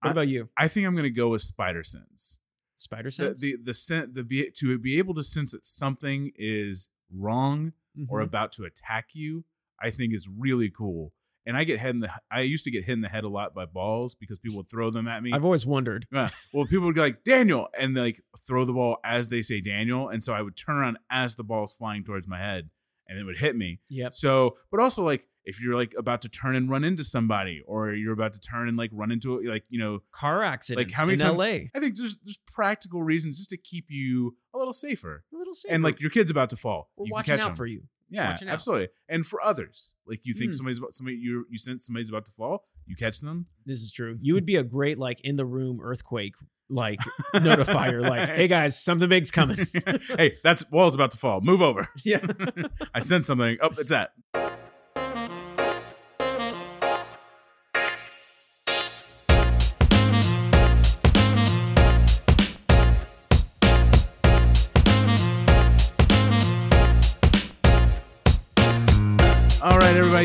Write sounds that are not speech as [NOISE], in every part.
What I- about you? I think I'm gonna go with spider sense. Spider sense. the the, sen- the be, to be able to sense that something is wrong or Mhm. about to attack you, I think is really cool. And I get hit in the I used to get hit in the head a lot by balls because people would throw them at me. I've always wondered. Yeah. Well, people would go like Daniel, and they, like throw the ball as they say Daniel, and so I would turn around as the ball's flying towards my head, and it would hit me. Yeah. So, but also like if you're like about to turn and run into somebody, or you're about to turn and like run into like you know, Car accidents how many in times- LA. I think there's there's practical reasons just to keep you a little safer, A little safer. and like your kid's about to fall, we're you watching out 'em. for you. Yeah, absolutely. And for others, like you think Hmm. somebody's about somebody you you sense somebody's about to fall, you catch them. This is true. You would be a great like in the room earthquake like [LAUGHS] notifier. Like, hey guys, something big's coming. [LAUGHS] hey, that's wall's about to fall. Move over. [LAUGHS] yeah. I sense something. Oh, it's that.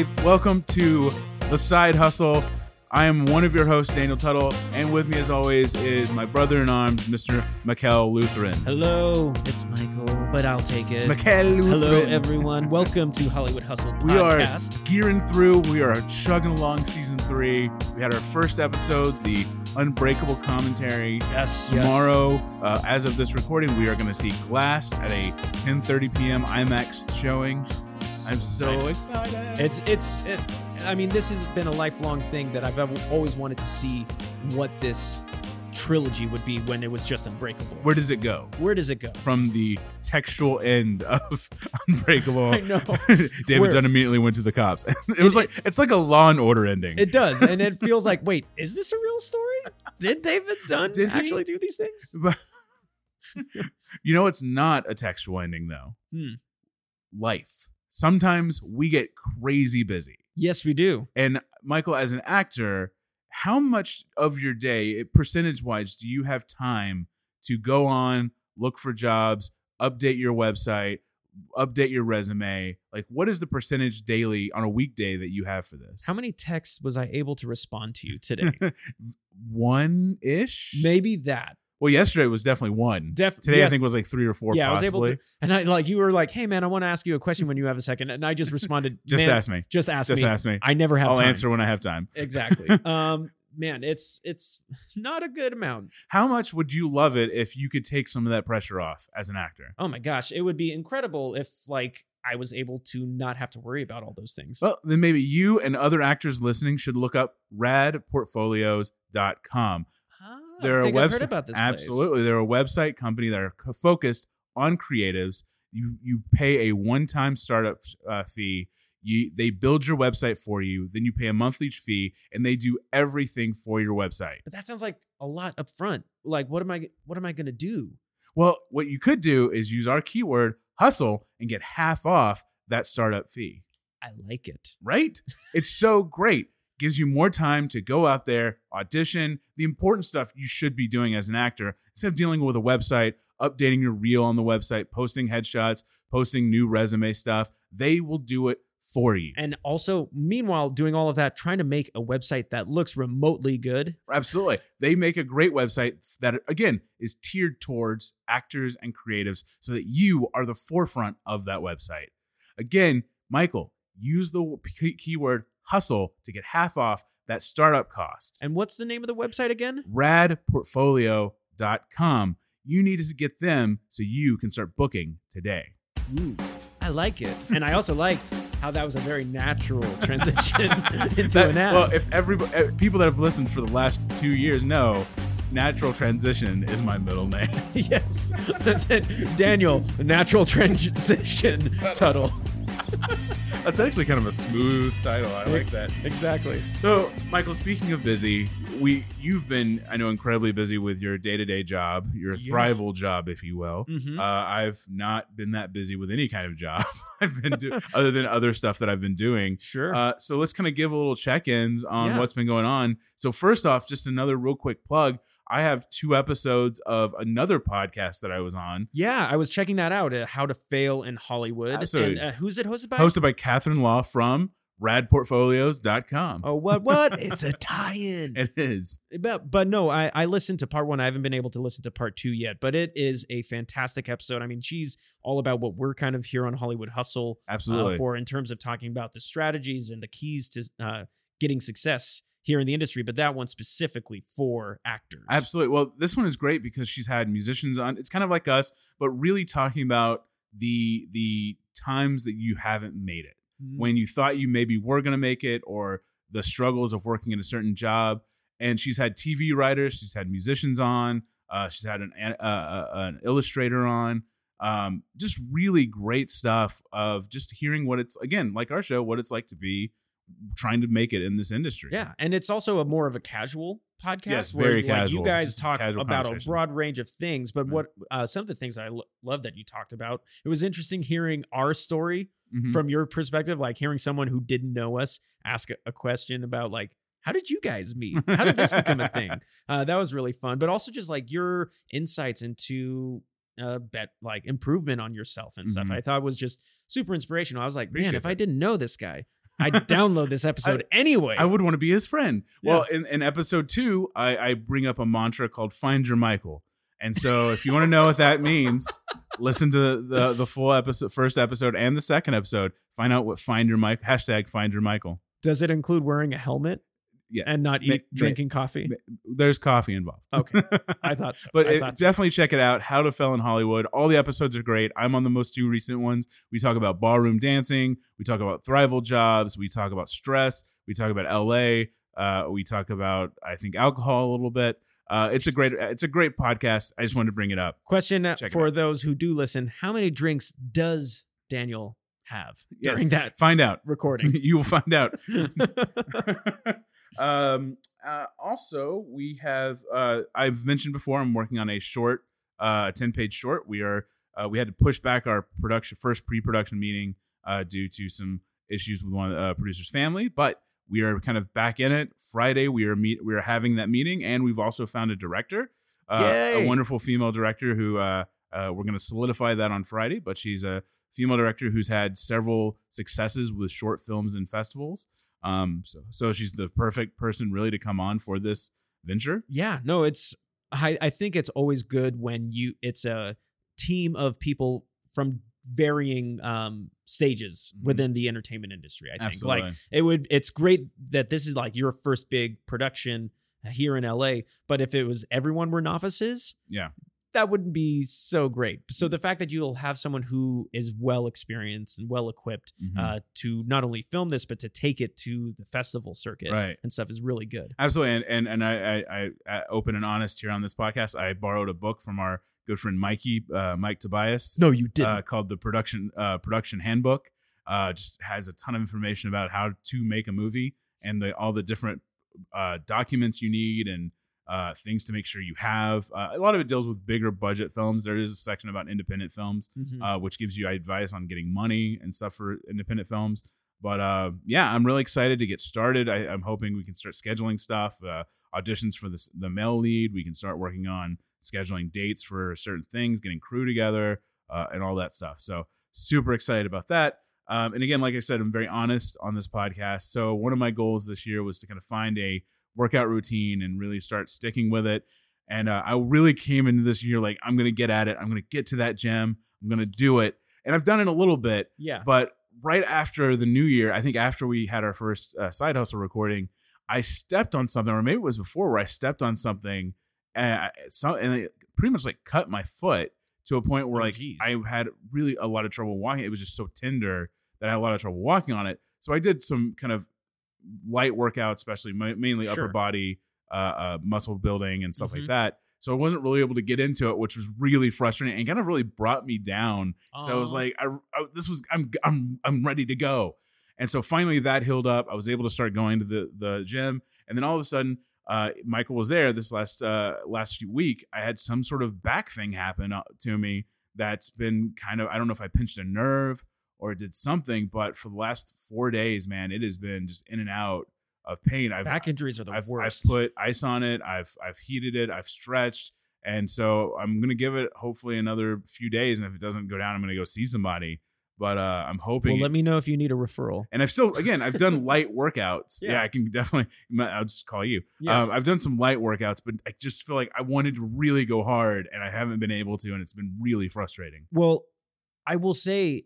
Everybody, welcome to the Side Hustle. I am one of your hosts, Daniel Tuttle, and with me, as always, is my brother in arms, Mr. Mikel Lutheran. Hello, it's Michael, but I'll take it. Mikel Lutheran. Hello, everyone. Welcome to Hollywood Hustle We are gearing through. We are chugging along season three. We had our first episode, the Unbreakable commentary. Yes. Tomorrow, uh, as of this recording, we are going to see Glass at a 10:30 p.m. IMAX showing. I'm so excited. It's it's. It, I mean, this has been a lifelong thing that I've always wanted to see what this trilogy would be when it was just Unbreakable. Where does it go? Where does it go? From the textual end of [LAUGHS] Unbreakable, I know. [LAUGHS] David Where- Dunn immediately went to the cops. [LAUGHS] it was like it's like a Law and Order ending. It does, and it feels like, wait, is this a real story? Did David Dunn Did actually do these things? But you know, it's not a textual ending though. Hmm. Life. Sometimes we get crazy busy. Yes, we do. And Michael, as an actor, how much of your day, eh, percentage wise, do you have time to go on, look for jobs, update your website, update your resume? Like, what is the percentage daily on a weekday that you have for this? How many texts was I able to respond to you [LAUGHS] today? One ish? Maybe that. Well, yesterday was definitely one. Def- Today, I yes. think was like three or four. yeah, possibly. I was able to. And I like you were like, "Hey man, I want to ask you a question when you have a second. And I just responded, [LAUGHS] Just ask me. Just ask me. Just me. ask me. I never have I'll time. answer when I have time. Exactly. [LAUGHS] um, man, it's it's not a good amount. How much would you love it if you could take some of that pressure off as an actor? Oh my gosh, it would be incredible if like I was able to not have to worry about all those things. Well, then maybe you and other actors listening should look up radportfolios.com. They're a website. heard about this. place. Absolutely. They're a website company that are focused on creatives. You you pay a one-time startup uh, fee. You they build your website for you, then you pay a monthly fee and they do everything for your website. But that sounds like a lot up front. Like, what am I? What am I gonna do? Well, what you could do is use our keyword hustle and get half off that startup fee. I like it. right? it's so great. Gives you more time to go out there, audition, the important stuff you should be doing as an actor instead of dealing with a website, updating your reel on the website, posting headshots, posting new resume stuff. They will do it for you. And also, meanwhile, doing all of that, trying to make a website that looks remotely good. Absolutely. They make a great website that, again, is tiered towards actors and creatives so that you are the forefront of that website. Again, Michael, use the keyword hustle to get half off that startup cost. And what's the name of the website again? radportfolio.com. You need to get them so you can start booking today. Ooh, I like it. And I also liked how that was a very natural [LAUGHS] transition [LAUGHS] into That- an ad. well, if everybody, eh, people that have listened for the last two years know, natural transition is my middle name. [LAUGHS] yes. Daniel, natural transition Tuttle. That's actually kind of a smooth title. I like that. Exactly. So, Michael, speaking of busy, we you've been I know incredibly busy with your day to day job, your Yeah. thrival job, if you will. Mhm. Uh, I've not been that busy with any kind of job. [LAUGHS] I've been do- [LAUGHS] other than other stuff that I've been doing. Sure. Uh, so let's kind of give a little check ins on Yeah. what's been going on. So first off, just another real quick plug. I have two episodes of another podcast that I was on, yeah, I was checking that out. Uh, How to Fail in Hollywood. Absolutely. And uh, who's it hosted by? hosted by Catherine Law from radportfolios.com. Oh, what? What? it's a tie-in. [LAUGHS] It is. But but no, I I listened to part one. I haven't been able to listen to part two yet, but it is a fantastic episode. I mean, she's all about what we're kind of here on Hollywood Hustle uh, Absolutely. for in terms of talking about the strategies and the keys to uh, getting success here in the industry. But that one specifically for actors. Absolutely. Well, this one is great because she's had musicians on. It's kind of like us, but really talking about the the times that you haven't made it. Mm. When you thought you maybe were going to make it or the struggles of working in a certain job. And she's had TV writers, she's had musicians on, uh, she's had an uh, uh, an illustrator on. Um, just really great stuff of just hearing what it's again like our show, what it's like to be trying to make it in this industry. Yeah, and it's also a more of a casual podcast. Yes, where, very like, casual, you guys just talk about a broad range of things, but Right. what uh, some of the things I lo- love that you talked about. It was interesting hearing our story Mhm. from your perspective, like hearing someone who didn't know us ask a, a question about like. How did you guys meet? How did this become a thing? [LAUGHS] Uh, that was really fun, but also just like your insights into uh, bet like improvement on yourself and stuff. Mhm. I thought was just super inspirational. I was like, man, Appreciate if I didn't know this guy, I'd download this [LAUGHS] episode anyway. I would want to be his friend. Well, in, in episode two, I, I bring up a mantra called "Find Your Michael," and so if you want to know what that means, [LAUGHS] listen to the the full episode, first episode, and the second episode. Find out what "Find Your Michael" hashtag "Find Your Michael." Does it include wearing a helmet? Yeah. And not eat drinking coffee? There's coffee involved. Okay. [LAUGHS] I thought so. But it- thought so. definitely check it out. How to Fail in Hollywood. All the episodes are great. I'm on the most two recent ones. We talk about ballroom dancing. We talk about thrival jobs. We talk about stress. We talk about LA. Uh, we talk about I think alcohol a little bit. Uh, it's a great it's a great podcast. I just wanted to bring it up. Question uh, Check for those who do listen How many drinks does Daniel have Yes. during that Find out. recording? [LAUGHS] you will find out. [LAUGHS] um, uh, also, we have uh, I've mentioned before. I'm working on a short, uh, ten page short. We are uh, we had to push back our production first pre production meeting uh, due to some issues with one of the uh, producer's family, but we are kind of back in it. Friday we are meet we are having that meeting, and we've also found a director, uh, a wonderful female director who uh, uh, we're going to solidify that on Friday. But she's a female director who's had several successes with short films and festivals. Um, so so she's the perfect person really to come on for this venture. yeah, no, it's I, I think it's always good when you it's a team of people from varying um stages Mhm. within the entertainment industry. I think Absolutely. like it would it's great that this is like your first big production here in LA, but if it was everyone were novices, Yeah. That wouldn't be so great. So the fact that you'll have someone who is well experienced and well equipped Mhm. uh, to not only film this but to take it to the festival circuit Right. and stuff is really good. Absolutely, and and, and I, I, I, open and honest here on this podcast. I borrowed a book from our good friend Mikey, uh, Mike Tobias, No, you didn't. uh, called the production uh, production handbook. Uh, just has a ton of information about how to make a movie and the all the different uh, documents you need and uh, things to make sure you have. Uh, a lot of it deals with bigger budget films. There is a section about independent films, Mhm. uh, which gives you advice on getting money and stuff for independent films. But uh, yeah, I'm really excited to get started. I, I'm hoping we can start scheduling stuff, uh, auditions for the, the male lead. We can start working on scheduling dates for certain things, getting crew together, uh, and all that stuff. So super excited about that. Um, and again, like I said, I'm very honest on this podcast. So one of my goals this year was to kind of find a workout routine and really start sticking with it. And uh, I really came into this year like I'm going to get at it. I'm going to get to that gym. I'm going to do it. And I've done it a little bit, yeah. but right after the new year, I think after we had our first uh, side hustle recording, I stepped on something, or maybe it was before where I stepped on something and, I, so, and it pretty much like cut my foot to a point where Oh, like geez. I had really a lot of trouble walking. It was just so tender that I had a lot of trouble walking on it. So I did some kind of light workout, especially ma- mainly upper body uh, uh, muscle building and stuff Mhm. like that. So I wasn't really able to get into it, which was really frustrating and kind of really brought me down so I was like, I, I this was I'm I'm I'm ready to go. And so finally that healed up. I was able to start going to the the gym, and then all of a sudden, uh, Michael was there this last uh, last week. I had some sort of back thing happen uh, to me that's been kind of I don't know if I pinched a nerve or did something, but for the last four days, man, it has been just in and out of pain. I've back injuries are the I've, I've put ice on it. I've I've heated it. I've stretched, and so I'm gonna give it hopefully another few days. And if it doesn't go down, I'm gonna go see somebody. but uh, I'm hoping. Well, let me know if you need a referral. and I've still, again, I've done [LAUGHS] light workouts. Yeah. Yeah. I can definitely. I'll just call you. Yeah. Um, I've done some light workouts, but I just feel like I wanted to really go hard, and I haven't been able to, and it's been really frustrating. Well, I will say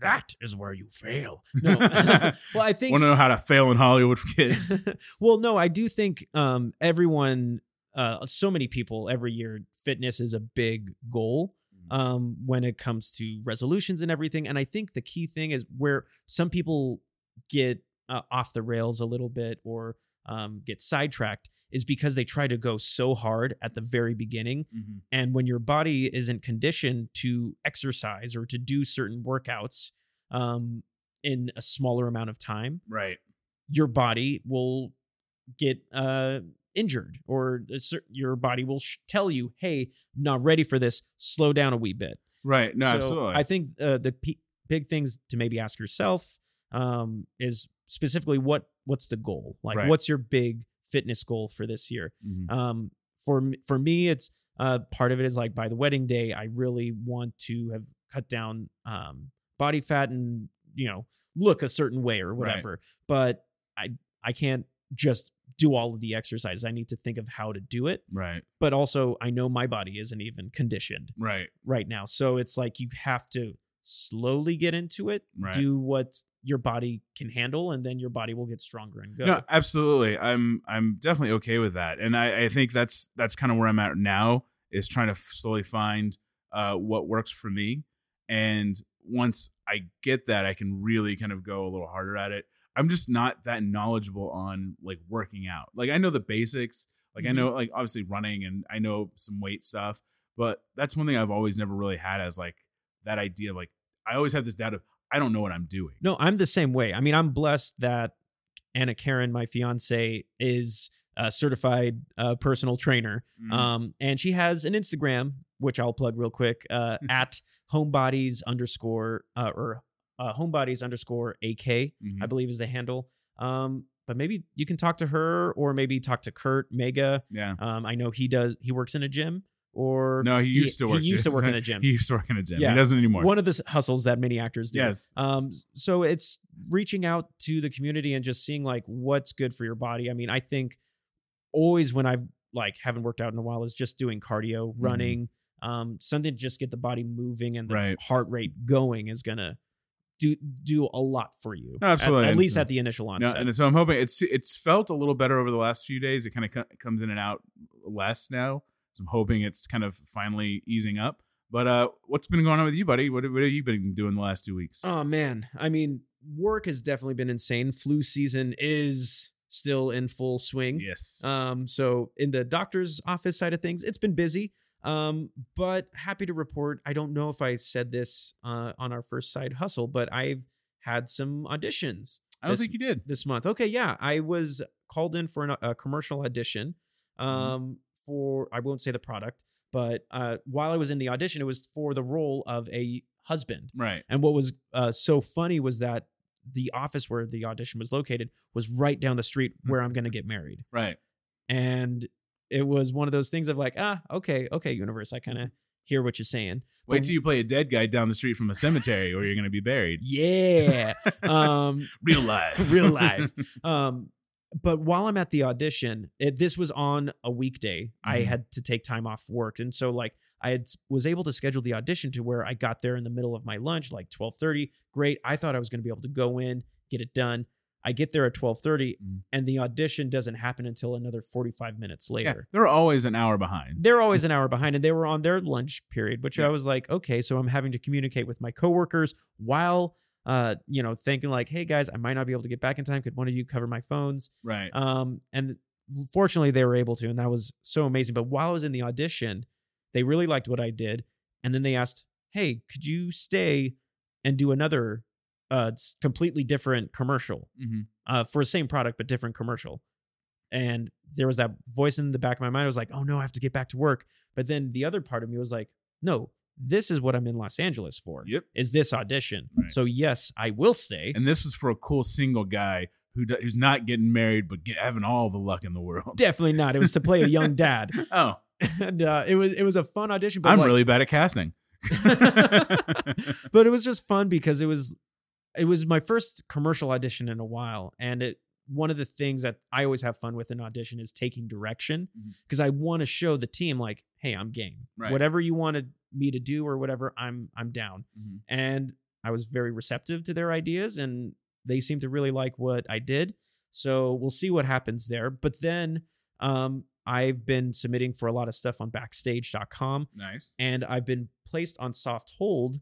that is where you fail. [LAUGHS] No. [LAUGHS] well, I think Want to know how to fail in Hollywood for kids? [LAUGHS] well, no, I do think um, everyone, uh, so many people every year, fitness is a big goal Mm. um, when it comes to resolutions and everything. And I think the key thing is where some people get uh, off the rails a little bit or um, get sidetracked is because they try to go so hard at the very beginning. Mhm. And when your body isn't conditioned to exercise or to do certain workouts um, in a smaller amount of time, Right. your body will get uh injured or your body will sh- tell you hey not ready for this slow down a wee bit Right. No, so absolutely. i think uh, the p- big things to maybe ask yourself um is specifically what what's the goal like Right. what's your big fitness goal for this year Mhm. um for for me it's uh part of it is like by the wedding day i really want to have cut down um body fat and you know look a certain way or Right. whatever but i i can't just do all of the exercises i need to think of how to do it right. but also i know my body isn't even conditioned Right. right now so it's like you have to slowly get into it Right. do what your body can handle and then your body will get stronger and go No, absolutely. I'm I'm definitely okay with that, and I, I think that's that's kind of where I'm at now is trying to slowly find uh, what works for me, and once I get that, I can really kind of go a little harder at it. I'm just not that knowledgeable on like working out. Like I know the basics, like I Mhm. know like obviously running, and I know some weight stuff, but that's one thing I've always never really had as like that idea. Like I always have this doubt of I don't know what I'm doing. No, I'm the same way. I mean, I'm blessed that Anna Karen, my fiance, is a certified uh, personal trainer. Mhm. Um, and she has an Instagram, which I'll plug real quick, uh, [LAUGHS] at homebodies underscore uh, or uh, homebodies underscore AK, Mhm. I believe is the handle. Um, but maybe you can talk to her or maybe talk to Kurt Mega. yeah. Um, I know he does. He works in a gym. Or No, he used to work. He used to work in [LAUGHS] a gym. He used to work in a gym. Yeah. He doesn't anymore. One of the hustles that many actors do. yes. Um, so it's reaching out to the community and just seeing like what's good for your body. I mean, I think always when I've like haven't worked out in a while is just doing cardio, running, um, something to just get the body moving and the Mm-hmm. Right. heart rate going is gonna do do a lot for you. No, absolutely. At, And least so- at the initial No, onset. and so I'm hoping it's it's felt a little better over the last few days. It kind of co- comes in and out less now. So I'm hoping it's kind of finally easing up. But uh, what's been going on with you, buddy? What, what have you been doing the last two weeks? Oh man, I mean, work has definitely been insane. Flu season is still in full swing. yes. Um, so in the doctor's office side of things, it's been busy. Um, but happy to report. I don't know if I said this uh, on our first side hustle, but I've had some auditions I don't this- think you did. this month. Okay, yeah, I was called in for an, a commercial audition. Mm-hmm. For I won't say the product, but uh, while I was in the audition, it was for the role of a husband. Right. And what was uh, so funny was that the office where the audition was located was right down the street where I'm going to get married. Right. And it was one of those things of like, ah, okay, okay, universe, I kind of hear what you're saying. Wait But- till you play a dead guy down the street from a cemetery where you're going to be buried. Yeah. [LAUGHS] um, Real life. [LAUGHS] Real life. um, but while I'm at the audition, it, this was on a weekday. I Mhm. had to take time off work, and so like I had was able to schedule the audition to where I got there in the middle of my lunch, like twelve thirty. Great. I thought I was going to be able to go in, get it done. I get there at twelve thirty, Mhm. and the audition doesn't happen until another forty five minutes later. yeah, they're always an hour behind. They're always an hour behind, and they were on their lunch period, which Yeah. I was like, okay, so I'm having to communicate with my coworkers while, uh, you know, thinking like, hey guys, I might not be able to get back in time. Could one of you cover my phones? Right. Um, and fortunately, they were able to, and that was so amazing. But while I was in the audition, they really liked what I did, and then they asked, hey, could you stay and do another, uh, completely different commercial? Mhm. uh, for the same product but different commercial. And there was that voice in the back of my mind. I was like, oh no, I have to get back to work. But then the other part of me was like, no, this is what I'm in Los Angeles for. Yep. Is this audition? Right. So yes, I will stay. And this was for a cool single guy who do, who's not getting married but get, having all the luck in the world. [LAUGHS] Definitely not. It was to play a young dad, [LAUGHS] oh, and uh, it was it was a fun audition. But I'm like, really bad at casting. [LAUGHS] but it was just fun because it was it was my first commercial audition in a while and it one of the things that I always have fun with in audition is taking direction because I want to show the team like, hey, I'm game. Right. Whatever you wanted me to do or whatever, I'm I'm down. Mhm. And I was very receptive to their ideas and they seemed to really like what I did. So we'll see what happens there. But then um, I've been submitting for a lot of stuff on backstage.com Nice. and I've been placed on soft hold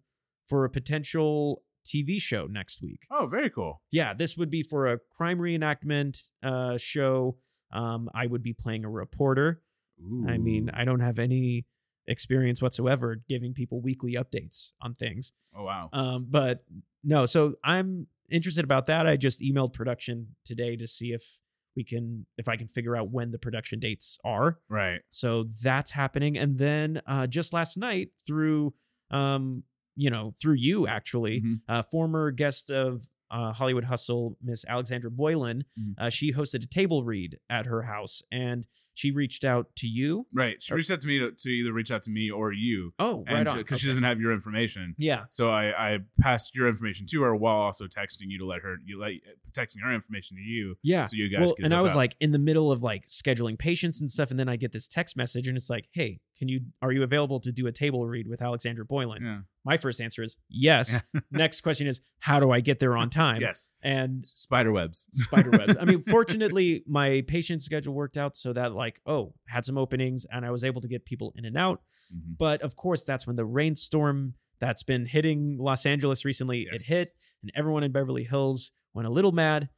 for a potential TV show next week. Oh, very cool. Yeah, this would be for a crime reenactment uh, show. Um, I would be playing a reporter. Ooh. I mean, I don't have any experience whatsoever giving people weekly updates on things. oh wow. Um, but no, so I'm interested about that. I just emailed production today to see if we can, if I can figure out when the production dates are. right. So that's happening. And then uh, just last night, through um, you know, through you actually, Mhm. uh, former guest of uh, Hollywood Hustle, Miss Alexandra Boylan, Mhm. uh, she hosted a table read at her house, and she reached out to you. Right. She Or- reached out to me to, to either reach out to me or you. Oh, right. Because she doesn't have your information. Yeah. So I, I passed your information to her while also texting you to let her you let texting her information to you Yeah. so you guys well, could and I was up. like in the middle of like scheduling patients and stuff, and then I get this text message, and it's like, "Hey, can you are you available to do a table read with Alexandra Boylan?" yeah. My first answer is yes. [LAUGHS] Next question is, how do I get there on time? yes And spider webs spider webs. I mean, [LAUGHS] fortunately, my patient schedule worked out so that like, oh, had some openings, and I was able to get people in and out. Mhm. But of course, that's when the rainstorm that's been hitting Los Angeles recently Yes. it hit, and everyone in Beverly Hills went a little mad.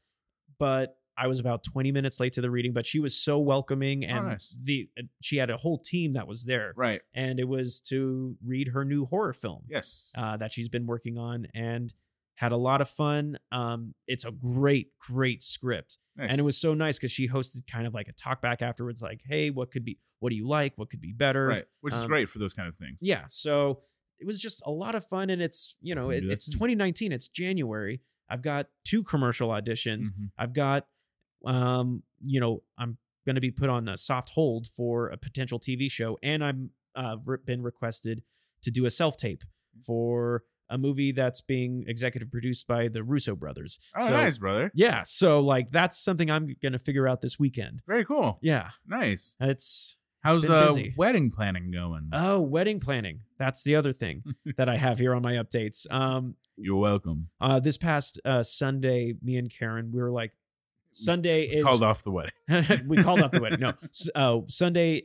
But I was about 20 minutes late to the reading, but she was so welcoming, and nice. the she had a whole team that was there, right and it was to read her new horror film yes uh, that she's been working on, and had a lot of fun. Um, it's a great, great script. Nice. And it was so nice because she hosted kind of like a talk back afterwards, like, hey, what could be, what do you like? What could be better? right which is um, great for those kind of things Yeah. So it was just a lot of fun. And it's, you know, it, it's 2019, it's January. I've got two commercial auditions. Mhm. I've got, um, you know, I'm going to be put on a soft hold for a potential TV show. And I'm uh, been requested to do a self tape for a movie that's being executive produced by the Russo brothers. oh So- nice brother Yeah. So like that's something I'm going to figure out this weekend. very cool Yeah. nice It's how's uh busy. wedding planning going oh, wedding planning. That's the other thing [LAUGHS] that I have here on my updates. Um you're welcome uh this past uh Sunday me and Karen we were like Sunday is called off the wedding [LAUGHS] we called off the wedding. No. [LAUGHS] Uh Sunday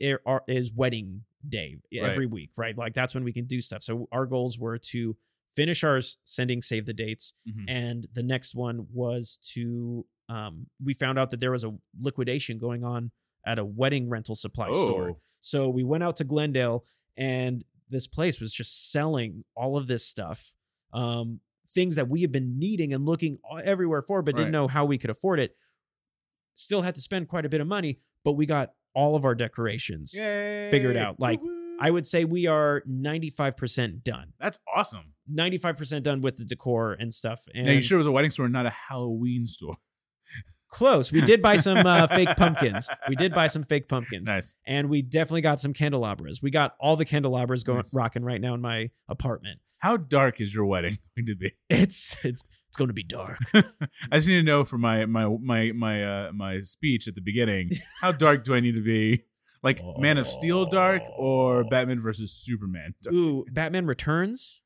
is wedding day every week, right? Like that's when we can do stuff. So our goals were to finish ours sending save the dates Mhm. and the next one was to um we found out that there was a liquidation going on at a wedding rental supply store. Oh, So we went out to Glendale and this place was just selling all of this stuff. Um things that we had been needing and looking everywhere for but didn't know how we could afford it. Still had to spend quite a bit of money, but we got all of our decorations. Yay. figured out, like, Woo-hoo. I would say we are 95% done. that's awesome 95% done with the decor and stuff. And now you sure it was a wedding store not a halloween store close. We did buy some uh, fake [LAUGHS] pumpkins. We did buy some fake pumpkins. nice and we definitely got some candelabras. We got all the candelabras going Nice. rocking right now in my apartment. how dark is your wedding [LAUGHS] going to be It's it's it's going to be dark. [LAUGHS] I just need to know for my my my my uh my speech at the beginning. How dark do I need to be? Like Man of Steel dark or Batman versus Superman? [LAUGHS] dark? Ooh, Batman Returns.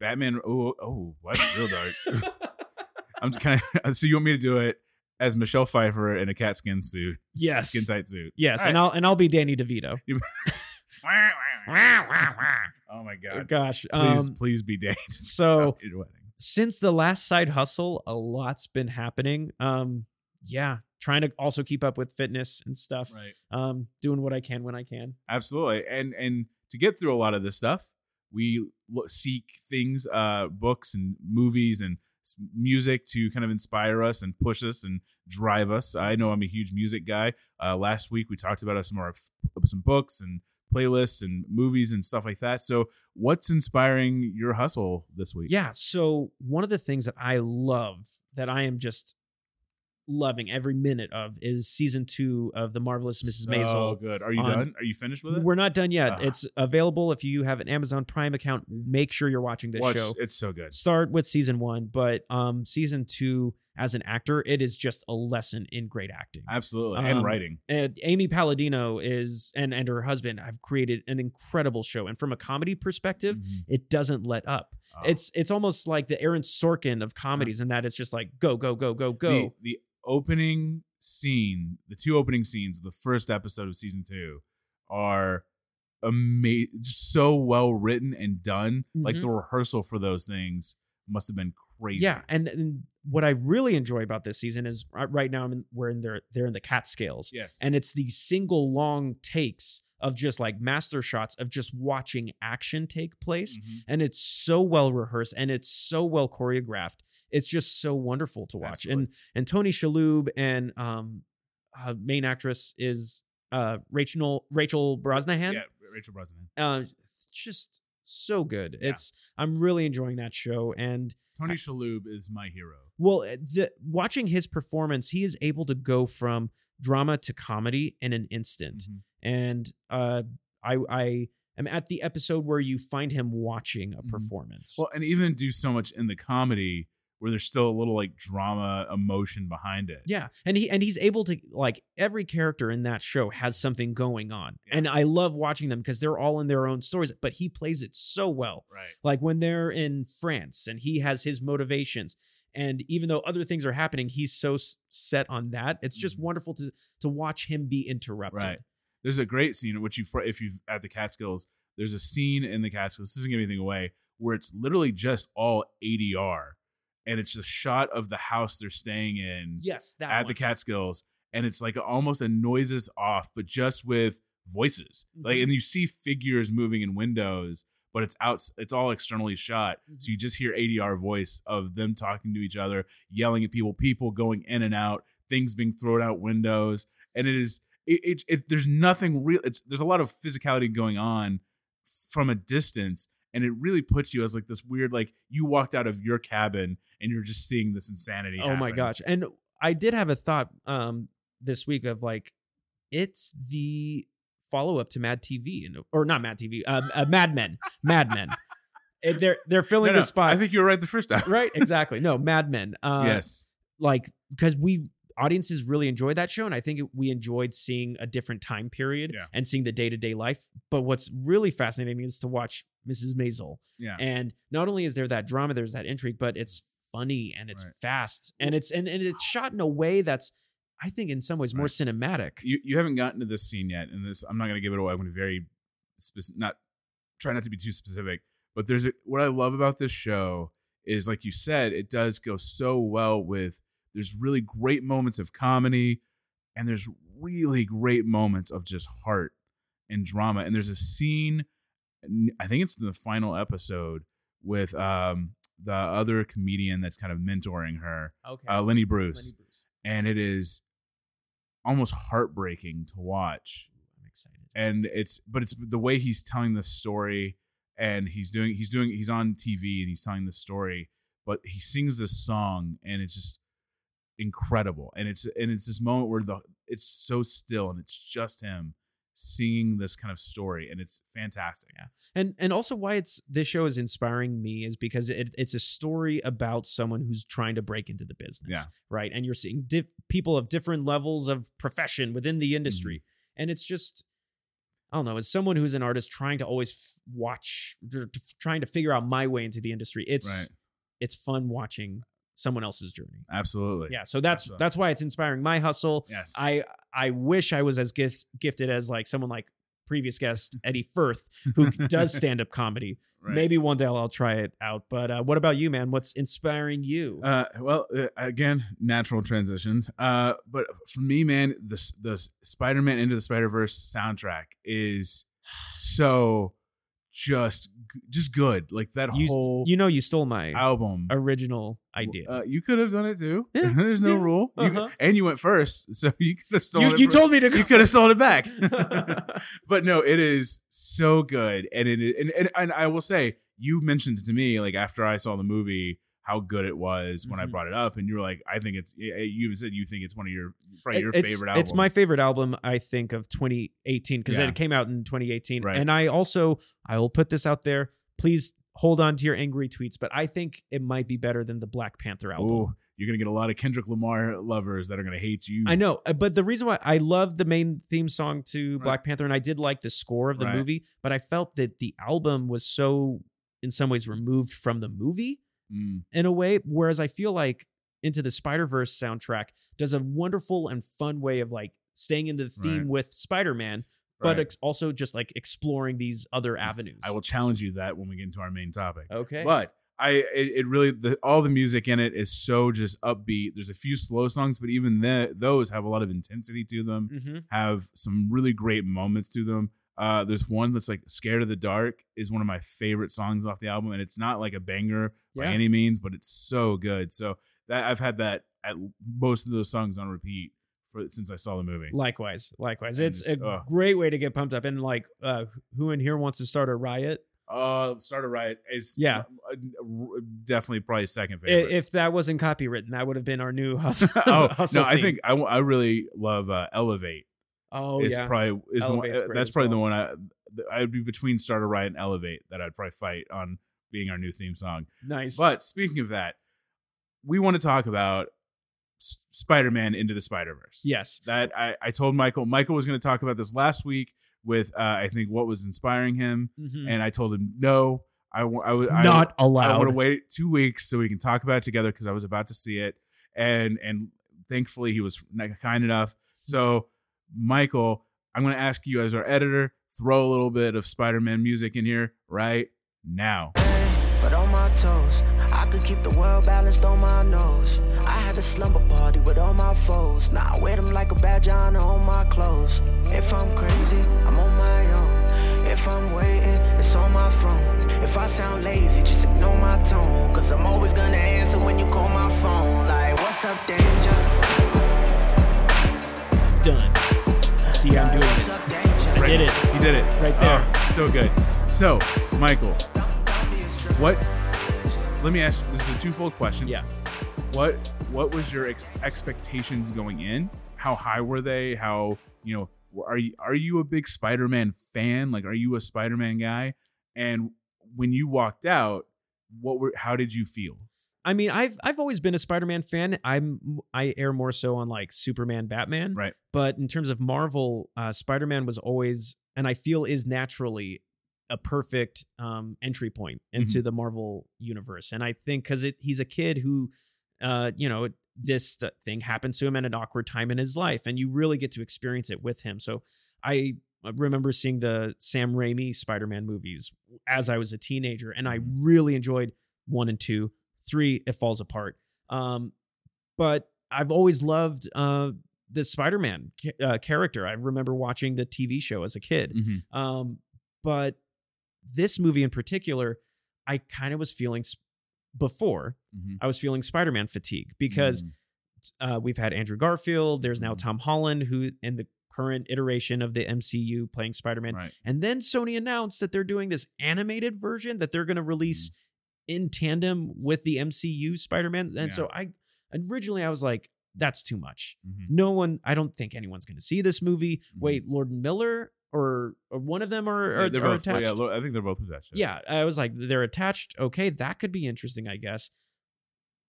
Batman. Oh oh, what real dark? [LAUGHS] I'm kind of. [LAUGHS] So you want me to do it as Michelle Pfeiffer in a cat skin suit, yes, skin tight suit? yes, All and right. I'll and I'll be Danny DeVito. Oh my god! Gosh, Please, um, please be Dane. so at your wedding. since the last side hustle, a lot's been happening. Um, yeah, trying to also keep up with fitness and stuff. Right. Um, doing what I can when I can. Absolutely. And and to get through a lot of this stuff, we lo- seek things, uh, books and movies and music to kind of inspire us and push us and drive us. I know I'm a huge music guy. Uh, last week we talked about some of our, some books and playlists and movies and stuff like that. So, what's inspiring your hustle this week? Yeah. So one of the things that I love that I am just loving every minute of is season two of the marvelous Mrs. so Maisel. good. Are you on- done? Are you finished with it? We're not done yet. Ah. It's available if you have an Amazon Prime account. Make sure you're watching this Watch, show. It's so good. Start with season one, but um, season two, as an actor, it is just a lesson in great acting. Absolutely. Um, and writing. And Amy Palladino is and and her husband have created an incredible show. And from a comedy perspective, Mhm. it doesn't let up. Oh. It's it's almost like the Aaron Sorkin of comedies, in that it's just like go go go go go. The, the opening scene, the two opening scenes, of the first episode of season two, are amazing, just so well written and done. Like Mhm. the rehearsal for those things must have been crazy. Yeah, and, and what I really enjoy about this season is right now I'm in, we're in there they're in the Catskills, Yes. and it's these single long takes of just like master shots of just watching action take place, Mhm. and it's so well rehearsed and it's so well choreographed. It's just so wonderful to watch. And and Tony Shalhoub and um, uh, main actress is uh Rachel Rachel Brosnahan. Yeah, Rachel Brosnahan. Uh, just so good. Yeah. It's I'm really enjoying that show and. Tony Shalhoub is my hero. Well, uh, the, watching his performance, he is able to go from drama to comedy in an instant. Mhm. And uh, I, I am at the episode where you find him watching a Mhm. performance. Well, and even do so much in the comedy where there's still a little like drama, emotion behind it. yeah, and he and he's able to like every character in that show has something going on, Yeah. and I love watching them because they're all in their own stories. But he plays it so well. Right. Like when they're in France and he has his motivations. And even though other things are happening, he's so set on that. It's just Mhm. wonderful to to watch him be interrupted. Right. There's a great scene which you if you at the Catskills. There's a scene in the Catskills. This doesn't give anything away. Where it's literally just all ADR, and it's a shot of the house they're staying in Yes, that at one. the Catskills, and it's like almost a noises off, but just with voices. Like, Mhm. and you see figures moving in windows, but it's out. It's all externally shot, Mm-hmm. so you just hear ADR voice of them talking to each other, yelling at people, people going in and out, things being thrown out windows, and it is. It, it, it there's nothing real. It's there's a lot of physicality going on from a distance, and it really puts you as like this weird like you walked out of your cabin and you're just seeing this insanity. Oh my gosh. And I did have a thought um this week of like it's the follow up to Mad TV and or not Mad TV, uh, uh, Mad Men. Mad Men. And they're they're filling No, no, the spot. I think you were right the first time. right, exactly. No, Mad Men. Uh yes. like because we audiences really enjoyed that show and i think we enjoyed seeing a different time period Yeah. and seeing the day-to-day life but what's really fascinating is to watch mrs maisel Yeah. and not only is there that drama there's that intrigue but it's funny and it's Right. fast and it's and, and it's shot in a way that's i think in some ways more cinematic you you haven't gotten to this scene yet, and this I'm not going to give it away. I'm going to very specific, not try not to be too specific. But there's a, what I love about this show is like you said, it does go so well with. There's really great moments of comedy, and there's really great moments of just heart and drama. And there's a scene, I think it's in the final episode with um the other comedian that's kind of mentoring her, okay. uh, Lenny Bruce and it is almost heartbreaking to watch. I'm excited. And it's but it's the way he's telling the story and he's doing he's doing he's on tv and he's telling the story but he sings this song and it's just incredible and it's and it's this moment where the it's so still and it's just him singing this kind of story and it's fantastic Yeah. and and also why it's this show is inspiring me is because it, it's a story about someone who's trying to break into the business Yeah. right and you're seeing people of different levels of profession within the industry Mm-hmm. and it's just i don't know as someone who's an artist trying to always f- watch trying to figure out my way into the industry it's right it's fun watching someone else's journey absolutely yeah so that's Absolutely. that's why it's inspiring my hustle yes I I wish I was as gift, gifted as like someone like previous guest [LAUGHS] Eddie Firth who does stand up comedy. [LAUGHS] Right. Maybe one day I'll, I'll try it out. But uh, what about you, man? What's inspiring you? Uh, well, uh, again, natural transitions. Uh, but for me, man, the the Spider-Man into the Spider-Verse soundtrack is so just just good. Like that you, whole you know, you stole my album. original idea. Uh, you could have done it too. Yeah, [LAUGHS] There's no yeah, rule. Uh-huh. and you went first, [LAUGHS] so you could have stolen. you it you told me to. You could have stolen it back. [LAUGHS] but no, it is so good, and it and, and and I will say, you mentioned to me like after I saw the movie how good it was when I Mhm. brought it up, and you were like, I think it's. You even said you think it's one of your probably your it's, favorite album. It's my favorite album, I think, of 2018 because Yeah. it came out in 2018. Right. And I also, I will put this out there. Please hold on to your angry tweets, but I think it might be better than the Black Panther album. Ooh, you're gonna get a lot of Kendrick Lamar lovers that are gonna hate you. I know, uh, but the reason why I love the main theme song to Right. Black Panther, and I did like the score of the Right. movie, but I felt that the album was so, in some ways, removed from the movie Mm, in a way. Whereas I feel like Into the Spider Verse soundtrack does a wonderful and fun way of like staying in the theme Right. with Spider Man, but right. also just like exploring these other avenues. I will challenge you that when we get into our main topic. Okay. But I it, it really the, all the music in it is so just upbeat. There's a few slow songs, but even the, those have a lot of intensity to them. hmm Have some really great moments to them. Uh, there's one that's like "Scared of the Dark" is one of my favorite songs off the album, and it's not like a banger by Yeah. any means, but it's so good. So that I've had that at most of those songs on repeat for since I saw the movie. Likewise, likewise. And It's a ugh. great way to get pumped up. And like, uh, who in here wants to start a riot? Uh, Start a Riot" is Yeah. uh, definitely probably second favorite. If that wasn't copywritten, that would have been our new [LAUGHS] hustle. oh hustle no, I theme. think I really love uh, "Elevate." Oh is yeah. probably is the one, uh, that's probably the one I I'd be between Start a Riot and Elevate that I'd probably fight on being our new theme song. nice. But speaking of that, we want to talk about S- Spider-Man into the Spider-Verse. yes. That I, I told Michael Michael was going to talk about this last week with uh, I think what was inspiring him Mhm. and I told him no I wa- I would I- Not I allowed. want to wait two weeks so we can talk about it together because I was about to see it, and and thankfully he was kind enough. So, Michael, I'm going to ask you as our editor, throw a little bit of Spider-Man music in here right now. but on my toes. I could keep the world balanced on my nose. I had a slumber party with all my foes. Now I wear them like a badge on my clothes. If I'm crazy, I'm on my own. If I'm waiting, it's on my throne. If I sound lazy, just ignore my tone. Cause I'm always gonna answer when you call my phone. Did it. He did it Right there. Oh, so good. So, Michael, Don't be a stripper. what? Let me ask. This is a twofold question. Yeah. what what was your ex- expectations going in? How high were they? How you know are you are you a big Spider-Man fan? Like, are you a Spider-Man guy? And when you walked out, what were how did you feel? I mean, I've I've always been a Spider-Man fan. I'm I air more so on like Superman, Batman. Right. But in terms of Marvel, uh, Spider-Man was always, and I feel is naturally a perfect um, entry point into the Marvel universe. And I think because he's a kid who, uh, you know, this th- thing happens to him at an awkward time in his life, and you really get to experience it with him. So I remember seeing the Sam Raimi Spider-Man movies as I was a teenager, and I really enjoyed one and two. Three, it falls apart. Um, but I've always loved uh, the Spider-Man uh, character. I remember watching the TV show as a kid. Mm-hmm. Um, but this movie in particular, I kind of was feeling s- before Mm-hmm. I was feeling Spider-Man fatigue because uh, we've had Andrew Garfield. There's now Mhm. Tom Holland, who in the current iteration of the MCU playing Spider-Man. right. And then Sony announced that they're doing this animated version that they're going to release in tandem with the MCU Spider-Man. And Yeah. so I originally I was like, that's too much. Mhm. No one, I don't think anyone's going to see this movie. Mhm. Wait, Lord and Miller or, or one of them are, Yeah, are, they're both, yeah, attached. lo- I think they're both attached. Yeah, I was like, they're attached. Okay, that could be interesting, I guess.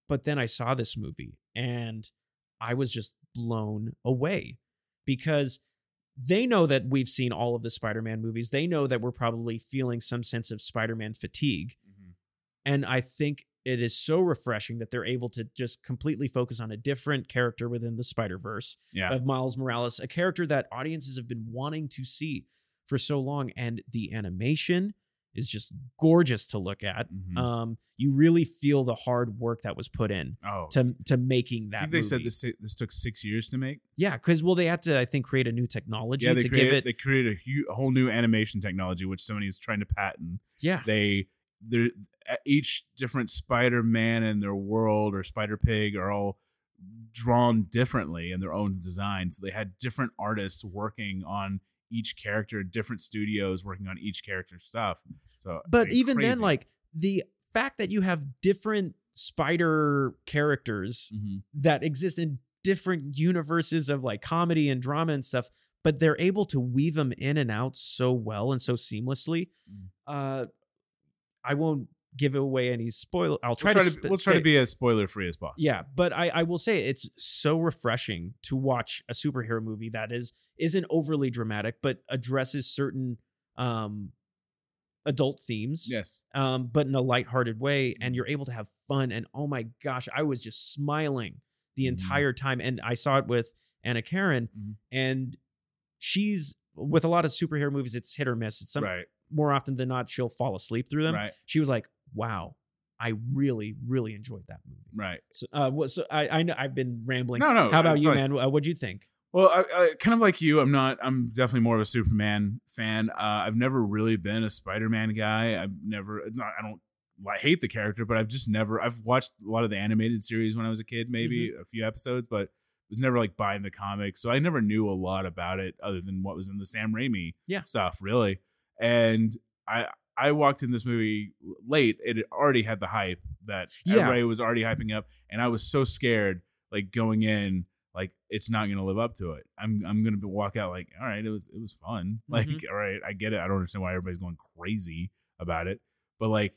But then I saw this movie and I was just blown away because they know that we've seen all of the Spider Man movies. They know that we're probably feeling some sense of Spider Man fatigue. Mhm. And I think it is so refreshing that they're able to just completely focus on a different character within the Spider Verse Yeah. of Miles Morales, a character that audiences have been wanting to see for so long. And the animation is just gorgeous to look at. Mhm. Um, you really feel the hard work that was put in oh, to to making I that. think they said this ta- this took six years to make. Yeah, because well, they had to I think create a new technology Yeah, they to created give it. they created a, hu- a whole new animation technology which Sony is trying to patent. yeah, they they're each different spider-man in their world or spider-pig are all drawn differently in their own design so they had different artists working on each character different studios working on each character's stuff so but even then, like the fact that you have different spider characters Mhm. that exist in different universes of like comedy and drama and stuff but they're able to weave them in and out so well and so seamlessly Mm. uh i won't give away any spoil i'll try We'll try to, to, we'll try to be as spoiler free as possible. yeah but i i will say it's so refreshing to watch a superhero movie that is isn't overly dramatic but addresses certain um adult themes Yes. um, but in a lighthearted way, Mm-hmm. and you're able to have fun. And oh my gosh, I was just smiling the Mhm. entire time. And I saw it with Anna Karen, Mhm. and she's with a lot of superhero movies, it's hit or miss. It's some right. More often than not, she'll fall asleep through them. Right. She was like, "Wow, I really, really enjoyed that movie." Right. So, uh, so I, I know I've been rambling. No, no. How about you, man? Uh, what'd you think? Well, I, I, kind of like you, I'm not. I'm definitely more of a Superman fan. Uh, I've never really been a Spider-Man guy. I've never. Not, I don't. I hate the character, but I've just never. I've watched a lot of the animated series when I was a kid, maybe Mm-hmm. a few episodes, but was never like buying the comics, so I never knew a lot about it other than what was in the Sam Raimi Yeah. stuff, really. And I I walked in this movie late. It already had the hype that Yeah. everybody was already hyping up, and I was so scared, like going in, like it's not going to live up to it. I'm I'm going to walk out like, all right, it was it was fun. [LAUGHS] Like, Mhm. all right, I get it. I don't understand why everybody's going crazy about it, but like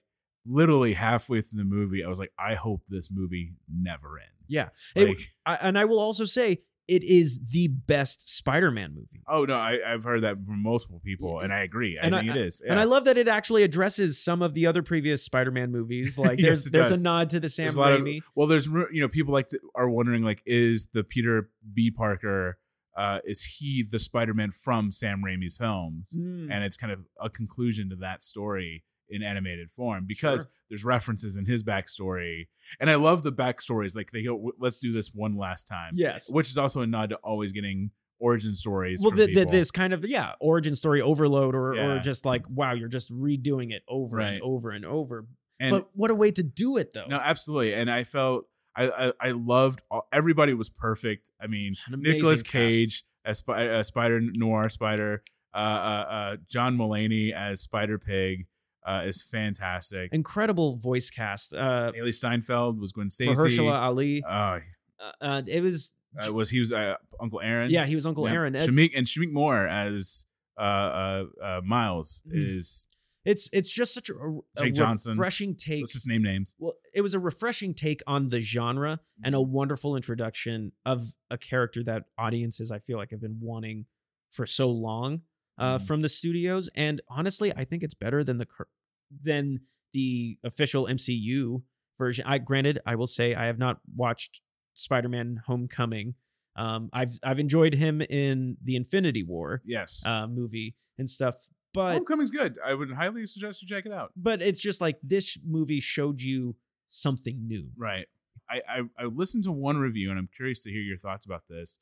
literally halfway through the movie, I was like, I hope this movie never ends. Yeah, It- I, and I will also say it is the best Spider-Man movie. oh no, I, I've heard that from multiple people, and I agree. I And think I- it is. And. I love that it actually addresses some of the other previous Spider-Man movies. [LAUGHS] Like there's it there's does. a nod to the Sam There's lot of- Raimi. well, there's you know people like to, are wondering like, is the Peter B. Parker, uh, is he the Spider-Man from Sam Raimi's films? Mm. and it's kind of a conclusion to that story in animated form because Sure. there's references in his backstory and i love the backstories like they go let's do this one last time yes. which is also a nod to always getting origin stories Well, the, the, this kind of yeah origin story overload, or or just like wow, you're just redoing it over Right. and over and over. and but what a way to do it, though. no absolutely and i felt i i, I loved all, everybody was perfect i mean cast. Cage as uh, Spider Noir Spider, uh, uh, uh, John Mulaney as Spider Pig uh, is fantastic. incredible voice cast. Uh, Hailee Steinfeld was Gwen Stacy. Mahershala Ali. Oh, Uh, uh, it was uh, was he was uh, Uncle Aaron? yeah, he was Uncle Yeah. Aaron. Shamik and Shameik Moore as uh, uh, uh, Miles Mm. is it's it's just such a, a Jake Johnson. refreshing take. let's just name names. well, it was a refreshing take on the genre and a wonderful introduction of a character that audiences I feel like have been wanting for so long uh, Mhm. from the studios. And honestly, I think it's better than the cur- than the official MCU version. I granted, I will say I have not watched Spider-Man: Homecoming. Um, I've I've enjoyed him in the Infinity War Yes, uh, movie and stuff, but Homecoming's good. I would highly suggest you check it out. but it's just like this movie showed you something new. Right. I, I I listened to one review and I'm curious to hear your thoughts about this.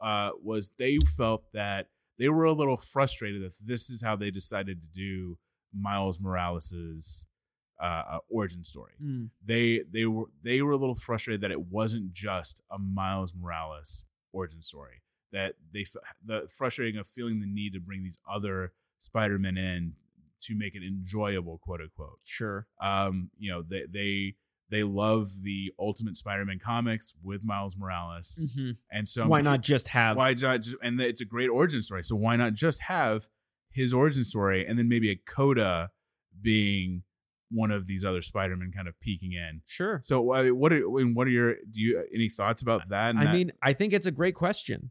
Uh, was they felt that they were a little frustrated that this is how they decided to do Miles Morales's uh, uh, origin story. Mm. They they were they were a little frustrated that it wasn't just a Miles Morales origin story. That they the frustrating of feeling the need to bring these other Spider-Men in to make it enjoyable, quote unquote Sure. um you know they they they love the ultimate spider-man comics with miles morales Mhm. and so I'm Why not just have? why not just, and it's a great origin story so why not just have his origin story and then maybe a coda being one of these other spider-man kind of peeking in Sure. so I mean, what are what are your do you any thoughts about that I that- mean, I think it's a great question.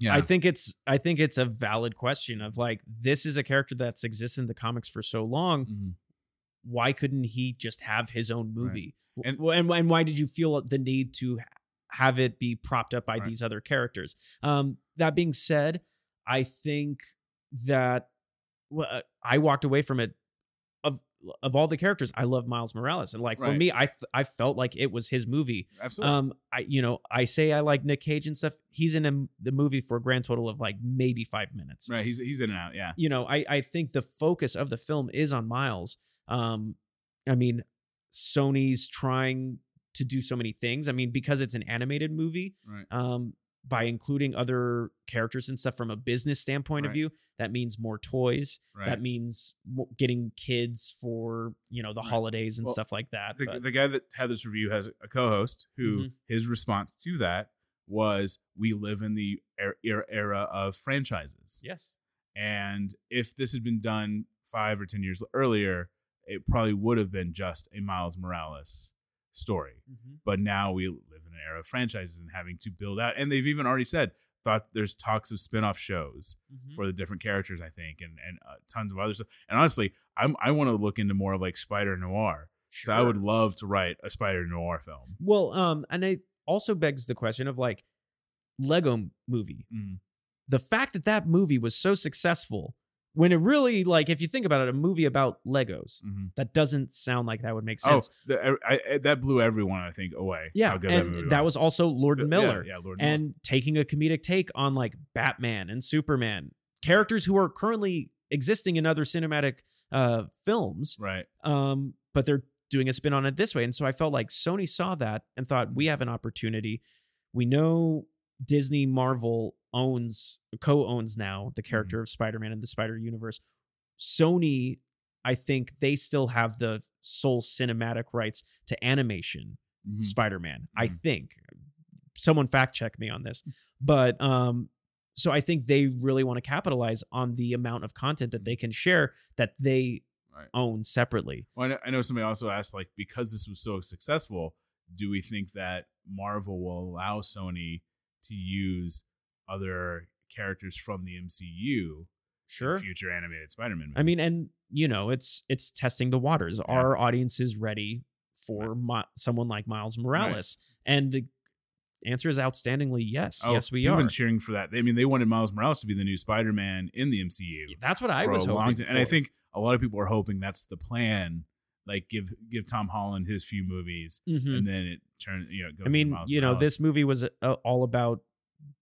yeah I think it's I think it's a valid question of like this is a character that's existed in the comics for so long. Mhm. Why couldn't he just have his own movie? And- And, and and why did you feel the need to have it be propped up by Right. these other characters? Um, that being said, I think that I walked away from it of of all the characters. I love Miles Morales, and like for Right. me, I f- I felt like it was his movie. absolutely Um, I you know I say I like Nick Cage and stuff. He's in a, the movie for a grand total of like maybe five minutes. right he's he's in and out yeah You know, I I think the focus of the film is on Miles. Um, I mean, Sony's trying to do so many things. I mean, because it's an animated movie. right Um, by including other characters and stuff from a business standpoint of view, that means more toys. Right. That means getting kids for you know the Right. holidays and Well, stuff like that. the, but- the guy that had this review has a co-host who Mhm. his response to that was we live in the er- era, era of franchises yes, and if this had been done five or ten years earlier it probably would have been just a miles morales story but now we live in an era of franchises and having to build out and they've even already said thought there's talks of spin-off shows Mhm. for the different characters i think and and uh, tons of other stuff and honestly i'm i want to look into more of like spider noir so I would love to write a Spider Noir film. Well, um, and it also begs the question of like Lego movie. Mm. The fact that that movie was so successful, when it really like, if you think about it, a movie about Legos, hmm that doesn't sound like that would make Oh, sense. the, I, I, that blew everyone, I think, away. yeah, and that was also Lord Yeah, Miller. Yeah, Lord Miller. and taking a comedic take on like Batman and Superman, characters who are currently existing in other cinematic uh films, right. um, but they're doing a spin on it this way. And so I felt like Sony saw that and thought we have an opportunity. We know Disney Marvel owns co-owns now the character Mm-hmm. of Spider-Man in the Spider Universe. Sony, I think they still have the sole cinematic rights to animation Mhm. Spider-Man. I Mhm. think someone fact check me on this, but um, so I think they really want to capitalize on the amount of content that they can share that they Right. own separately. Well, I know, I know somebody also asked, like, because this was so successful, do we think that Marvel will allow Sony to use other characters from the MCU in future animated Spider-Man movies? I mean, and you know, it's it's testing the waters. Yeah. Are audiences ready for Mi- someone like Miles Morales? And the answer is outstandingly yes. Oh, yes, we are. been cheering for that. I mean, they wanted Miles Morales to be the new Spider-Man in the MCU. That's what I was hoping time. And I think a lot of people are hoping that's the plan. Like give give Tom Holland his few movies, Mhm. and then it turns you know. I mean, you know, Morales. this movie was uh, all about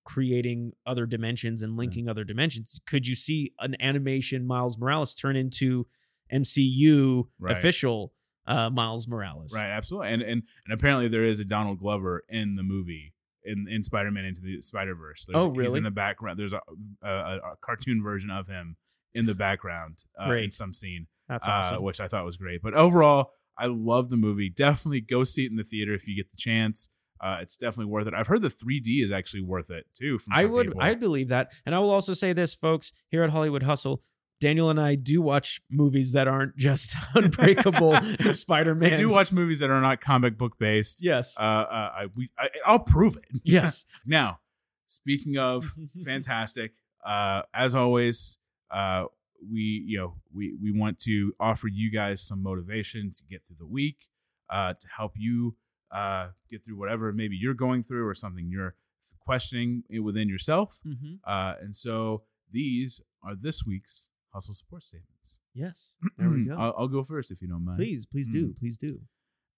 creating other dimensions and linking other dimensions. Could you see an animation Miles Morales turn into MCU Right. official uh, Miles Morales? right, absolutely, and and and apparently there is a Donald Glover in the movie in in Spider Man into the Spider Verse. Oh, He's really? in the background. There's a, a, a cartoon version of him in the background uh, in some scene, That's uh, awesome. which I thought was great. But overall, I love the movie. Definitely go see it in the theater if you get the chance. Uh, it's definitely worth it. I've heard the 3D is actually worth it too. From I would people. I believe that. And I will also say this, folks, here at Hollywood Hustle, Daniel and I do watch movies that aren't just [LAUGHS] Unbreakable and [LAUGHS] Spider-Man. I do watch movies that are not comic book based. Yes. Uh, uh, I, we, I, I'll prove it. [LAUGHS] yes. now, speaking of fantastic, uh, as always, uh, we you know we we want to offer you guys some motivation to get through the week, uh, to help you uh, get through whatever maybe you're going through or something you're questioning within yourself. Mhm. Uh, and so these are this week's hustle support statements. Yes. [CLEARS THROAT] There we go. I'll, I'll go first if you don't mind. please, please do. Please do.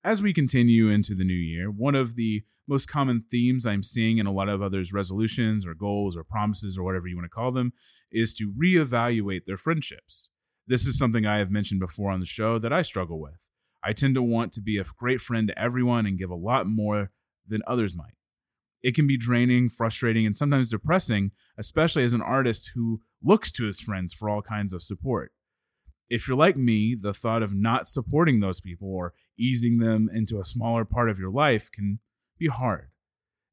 As we continue into the new year, one of the most common themes I'm seeing in a lot of others' resolutions or goals or promises or whatever you want to call them is to reevaluate their friendships. This is something I have mentioned before on the show that I struggle with. I tend to want to be a great friend to everyone and give a lot more than others might. It can be draining, frustrating, and sometimes depressing, especially as an artist who looks to his friends for all kinds of support. If you're like me, the thought of not supporting those people or easing them into a smaller part of your life can be hard.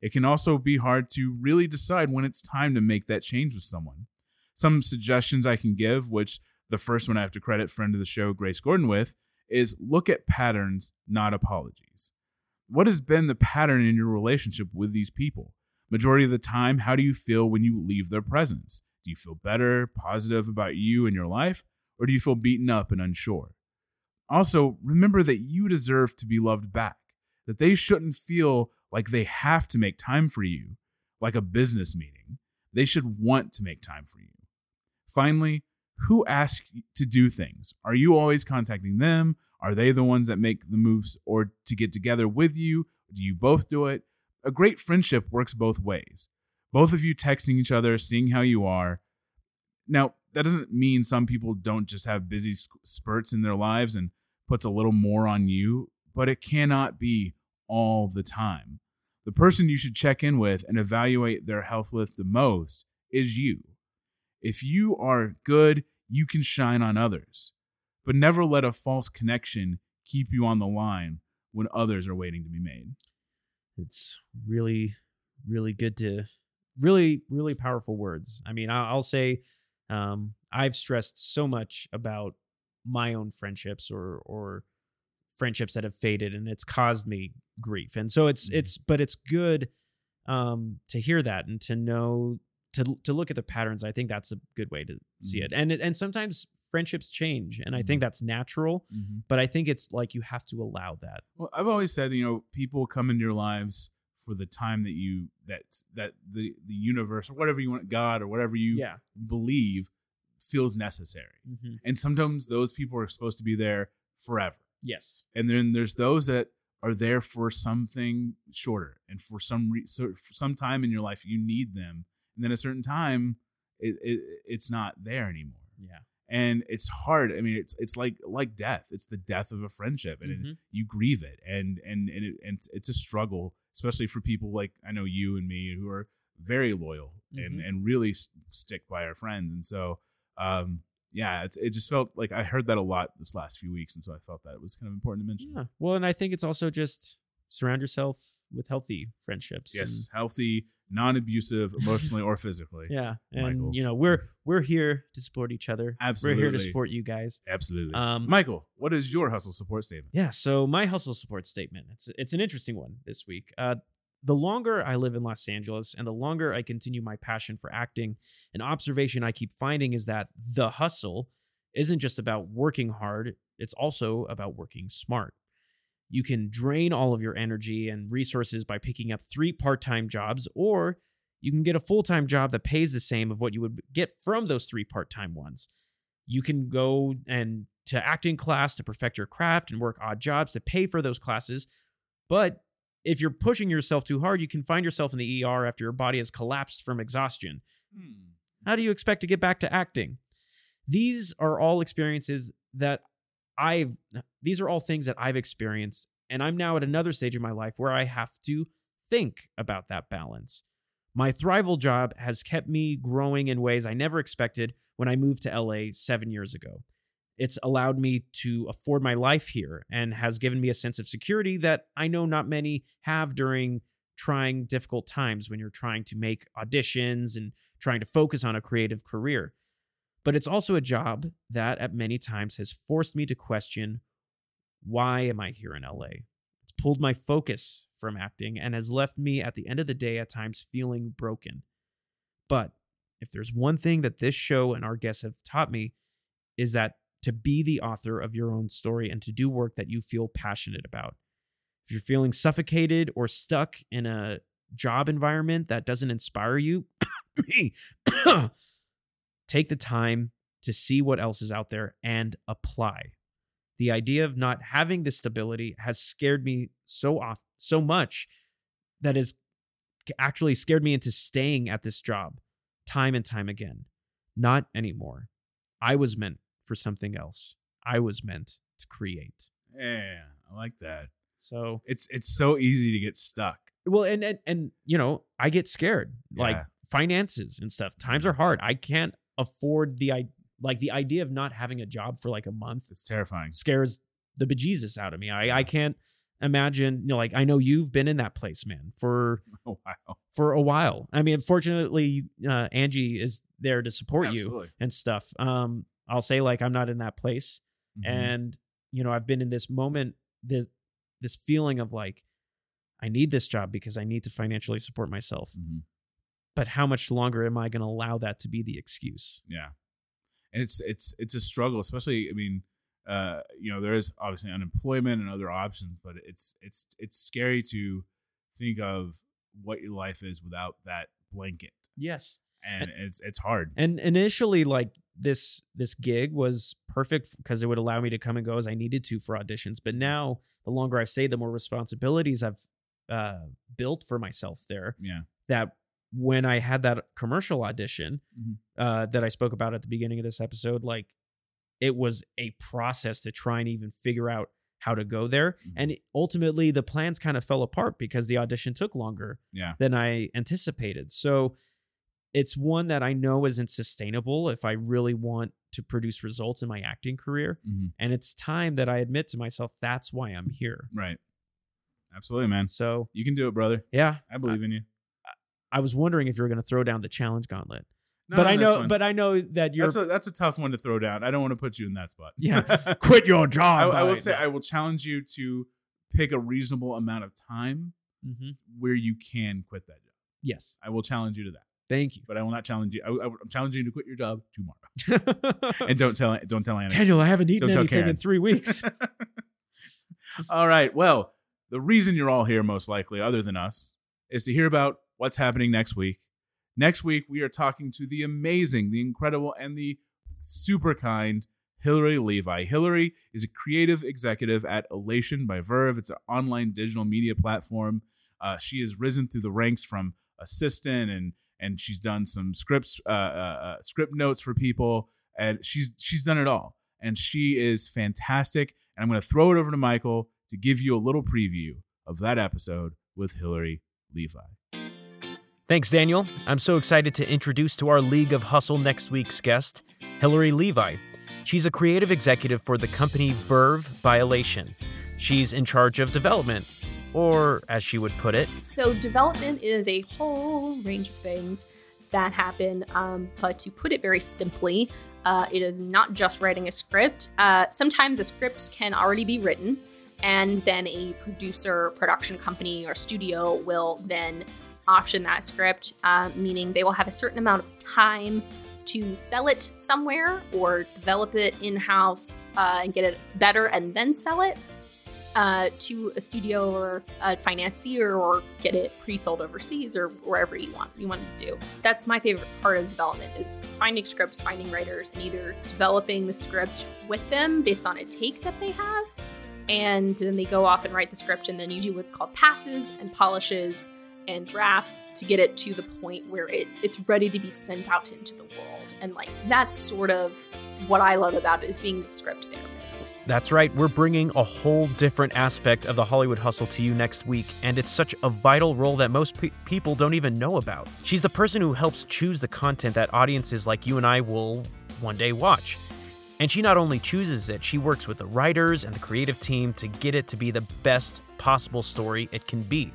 It can also be hard to really decide when it's time to make that change with someone. Some suggestions I can give, which the first one I have to credit friend of the show, Grace Gordon, with, is look at patterns, not apologies. What has been the pattern in your relationship with these people? Majority of the time, how do you feel when you leave their presence? Do you feel better, positive about you and your life, or do you feel beaten up and unsure? Also, remember that you deserve to be loved back, that they shouldn't feel like they have to make time for you, like a business meeting. They should want to make time for you. Finally, who asks to do things? Are you always contacting them? Are they the ones that make the moves or to get together with you? Do you both do it? A great friendship works both ways. Both of you texting each other, seeing how you are. Now, that doesn't mean some people don't just have busy spurts in their lives and puts a little more on you, but it cannot be all the time. The person you should check in with and evaluate their health with the most is you. If you are good, you can shine on others, but never let a false connection keep you on the line when others are waiting to be made. It's really, really good to, really, really powerful words. I mean, I'll say, um, I've stressed so much about my own friendships or or friendships that have faded, and it's caused me grief. And so it's Mhm. it's, but it's good um, to hear that and to know to to look at the patterns. I think that's a good way to see it. Mm-hmm. And and sometimes friendships change, and I think mm-hmm. that's natural. Mm-hmm. But I think it's like you have to allow that. Well, I've always said, you know, people come into your lives for the time that you that that the the universe or whatever you want, God or whatever you Yeah. believe feels necessary. Mm-hmm. And sometimes those people are supposed to be there forever. Yes. And then there's those that are there for something shorter and for some re- so for some time in your life you need them. And then a certain time it, it it's not there anymore. Yeah. And it's hard. I mean, it's it's like like death. It's the death of a friendship, and it, Mhm. you grieve it and and and, it, and it's, it's a struggle especially for people like i know you and me who are very loyal and Mhm. and really stick by our friends and so um yeah it's it just felt like i heard that a lot this last few weeks and so i felt that it was kind of important to mention Yeah. Well, and I think it's also just surround yourself with healthy friendships. yes healthy non-abusive emotionally or physically [LAUGHS] yeah. And Michael. you know, we're we're here to support each other. Absolutely, We're here to support you guys. absolutely Um michael what is your hustle support statement Yeah, so my hustle support statement. It's it's an interesting one this week. Uh the longer I live in Los Angeles and the longer I continue my passion for acting, an observation I keep finding is that the hustle isn't just about working hard, it's also about working smart. You can drain all of your energy and resources by picking up three part time jobs, or you can get a full time job that pays the same of what you would get from those three part time ones. You can go and to acting class to perfect your craft and work odd jobs to pay for those classes. But if you're pushing yourself too hard, you can find yourself in the ER after your body has collapsed from exhaustion. How do you expect to get back to acting? These are all experiences that I've, these are all things that I've experienced. And I'm now at another stage in my life where I have to think about that balance. My Thrival job has kept me growing in ways I never expected when I moved to LA seven years ago. It's allowed me to afford my life here and has given me a sense of security that I know not many have during trying difficult times when you're trying to make auditions and trying to focus on a creative career. But it's also a job that at many times has forced me to question why am I here in LA? It's pulled my focus from acting and has left me at the end of the day at times feeling broken. But if there's one thing that this show and our guests have taught me is that to be the author of your own story and to do work that you feel passionate about. If you're feeling suffocated or stuck in a job environment that doesn't inspire you, [COUGHS] take the time to see what else is out there and apply. The idea of not having this stability has scared me so off so much that has actually scared me into staying at this job time and time again. Not anymore. I was meant for something else. I was meant to create. yeah i like that So it's it's so easy to get stuck well, and and and you know, I get scared. Like finances and stuff. Times mm-hmm. are hard. I can't afford the i like the idea of not having a job for like a month it's terrifying scares the bejesus out of me. I I can't imagine. You know, like I know you've been in that place, man, for [LAUGHS] a while. for a while. I mean, fortunately, uh, Angie is there to support you and stuff. Um, I'll say like I'm not in that place, Mhm. and you know I've been in this moment, this this feeling of like I need this job because I need to financially support myself. Mhm. But how much longer am I going to allow that to be the excuse? Yeah, and it's it's it's a struggle, especially. I mean, uh, you know, there is obviously unemployment and other options, but it's it's it's scary to think of what your life is without that blanket, Yes. and it's it's hard. And initially, like this this gig was perfect because it would allow me to come and go as I needed to for auditions. But now, the longer I've stayed, the more responsibilities I've uh, built for myself there. Yeah, That when I had that commercial audition Mhm. uh, that I spoke about at the beginning of this episode, like it was a process to try and even figure out how to go there. Mhm. And ultimately, the plans kind of fell apart because the audition took longer Yeah. than I anticipated. So it's one that I know isn't sustainable if I really want to produce results in my acting career. Mhm. And it's time that I admit to myself that's why I'm here. Right. Absolutely, man. So You can do it, brother. yeah, I believe in you. I was wondering if you were going to throw down the challenge gauntlet. Not but I know, one. but I know that you're. that's a that's a tough one to throw down. I don't want to put you in that spot. Yeah. [LAUGHS] quit your job. I would say I will challenge you to pick a reasonable amount of time hmm where you can quit that job. Yes, I will challenge you to that, thank you. but I will not challenge you. I, I, I'm challenging you to quit your job tomorrow. [LAUGHS] And don't tell don't tell Anna. Daniel, I haven't eaten Don't anything in three weeks. [LAUGHS] all right. Well, the reason you're all here, most likely, other than us, is to hear about what's happening next week. Next week, we are talking to the amazing, the incredible, and the super kind Hillary Levi. Hillary is a creative executive at Elation by Verve. It's an online digital media platform. Uh, she has risen through the ranks from assistant and and she's done some scripts, uh, uh, uh, script notes for people, and she's she's done it all. And she is fantastic. And I'm going to throw it over to Michael to give you a little preview of that episode with Hillary Levi. Thanks, Daniel. I'm so excited to introduce to our League of Hustle next week's guest, Hillary Levi. She's a creative executive for the company Verve Violation. She's in charge of development, or as she would put it, So, development is a whole range of things that happen, um, but to put it very simply, uh, it is not just writing a script. Uh, sometimes a script can already be written, and then a producer, production company, or studio will then option that script, uh, meaning they will have a certain amount of time to sell it somewhere or develop it in house uh, and get it better and then sell it uh, to a studio or a financier or get it pre-sold overseas or wherever you want you want to do. That's my favorite part of development is finding scripts, finding writers, and either developing the script with them based on a take that they have, and then they go off and write the script, and then you do what's called passes and polishes and drafts to get it to the point where it, it's ready to be sent out into the world. And like that's sort of what I love about it is being the script therapist. That's right, we're bringing a whole different aspect of the Hollywood hustle to you next week, and it's such a vital role that most pe- people don't even know about. She's the person who helps choose the content that audiences like you and I will one day watch. And she not only chooses it, she works with the writers and the creative team to get it to be the best possible story it can be.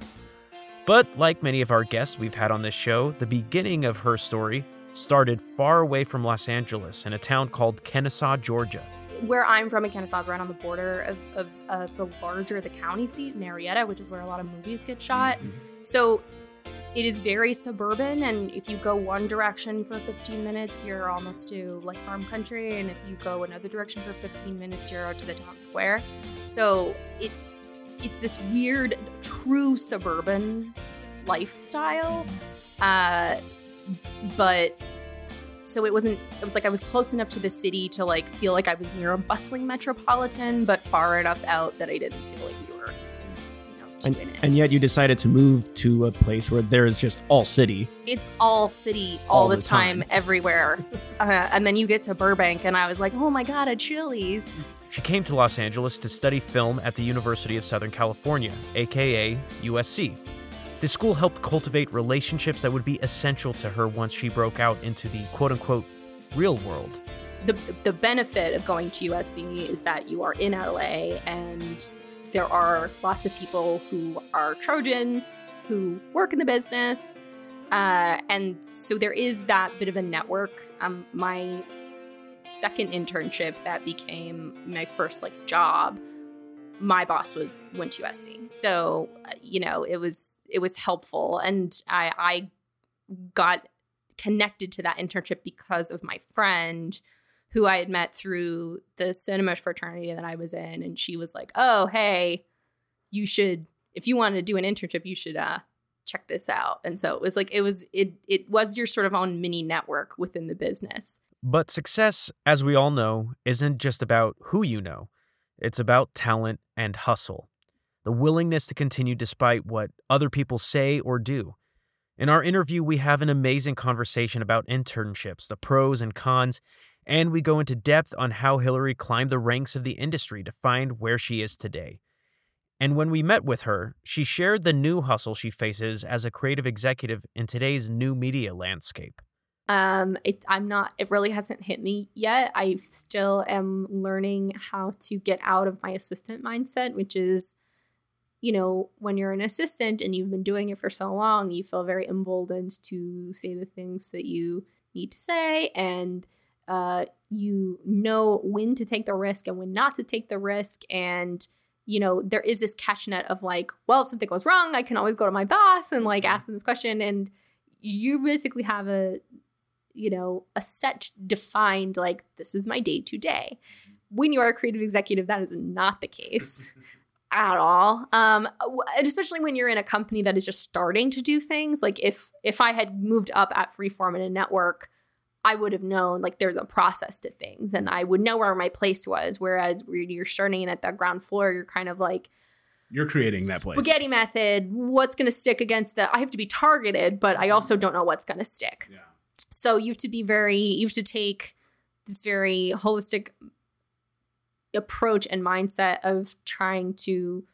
But like many of our guests we've had on this show, the beginning of her story started far away from Los Angeles in a town called Kennesaw, Georgia. where I'm from in Kennesaw is right on the border of, of uh, the larger the county seat, Marietta, which is where a lot of movies get shot. So it is very suburban, and if you go one direction for 15 minutes, you're almost to like farm country, and if you go another direction for 15 minutes, you're out to the town square. So it's it's this weird, true suburban lifestyle, uh, but so it wasn't it was like i was close enough to the city to like feel like i was near a bustling metropolitan but far enough out that i didn't feel like we were you know And, in it. and yet you decided to move to a place where there is just all city. it's all city all, All the, the time, time. everywhere [LAUGHS] uh, and then you get to burbank and i was like oh my god a chili's She came to Los Angeles to study film at the University of Southern California, aka USC. This school helped cultivate relationships that would be essential to her once she broke out into the quote unquote real world. the, the benefit of going to USC is that you are in LA and there are lots of people who are Trojans who work in the business. Uh, and so there is that bit of a network. Um, my second internship that became my first like job my boss was went to USC. So, uh, you know, it was it was helpful and I I got connected to that internship because of my friend who I had met through the cinema fraternity that I was in and she was like, "Oh, hey, you should if you want to do an internship, you should uh check this out." And so it was like it was it it was your sort of own mini network within the business. But success, as we all know, isn't just about who you know, it's about talent and hustle. The willingness to continue despite what other people say or do. In our interview, we have an amazing conversation about internships, the pros and cons, And we go into depth on how Hillary climbed the ranks of the industry to find where she is today. And when we met with her, she shared the new hustle she faces as a creative executive in today's new media landscape. Um, it, I'm not. It really hasn't hit me yet. I still am learning how to get out of my assistant mindset, which is, you know, when you're an assistant and you've been doing it for so long, you feel very emboldened to say the things that you need to say, and uh, you know when to take the risk and when not to take the risk, and you know there is this catch net of like, well, if something goes wrong, I can always go to my boss and like ask them this question, and you basically have a you know, a set defined, like, this is my day to day. When you are a creative executive, that is not the case [LAUGHS] at all. Um, especially when you're in a company that is just starting to do things. Like if if I had moved up at Freeform in a network, I would have known like there's a process to things and I would know where my place was. Whereas when you're starting in at the ground floor, you're kind of like You're creating that place. spaghetti method. What's going to stick against the? I have to be targeted, but I also don't know what's going to stick. Yeah. So you have to be very, you have to take this very holistic approach and mindset of trying to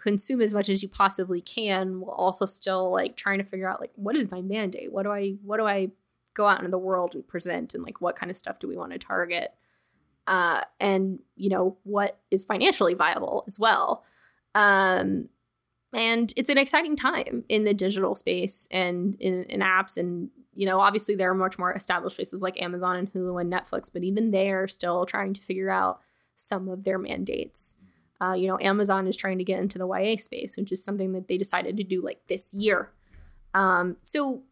consume as much as you possibly can while also still like trying to figure out like what is my mandate? What do i what do i go out into the world and present and like what kind of stuff do we want to target? Uh and you know what is financially viable as well? Um and it's an exciting time in the digital space and in, in apps and you know obviously there are much more established places like amazon and hulu and netflix but even they're still trying to figure out some of their mandates uh, you know amazon is trying to get into the ya space which is something that they decided to do like this year um, so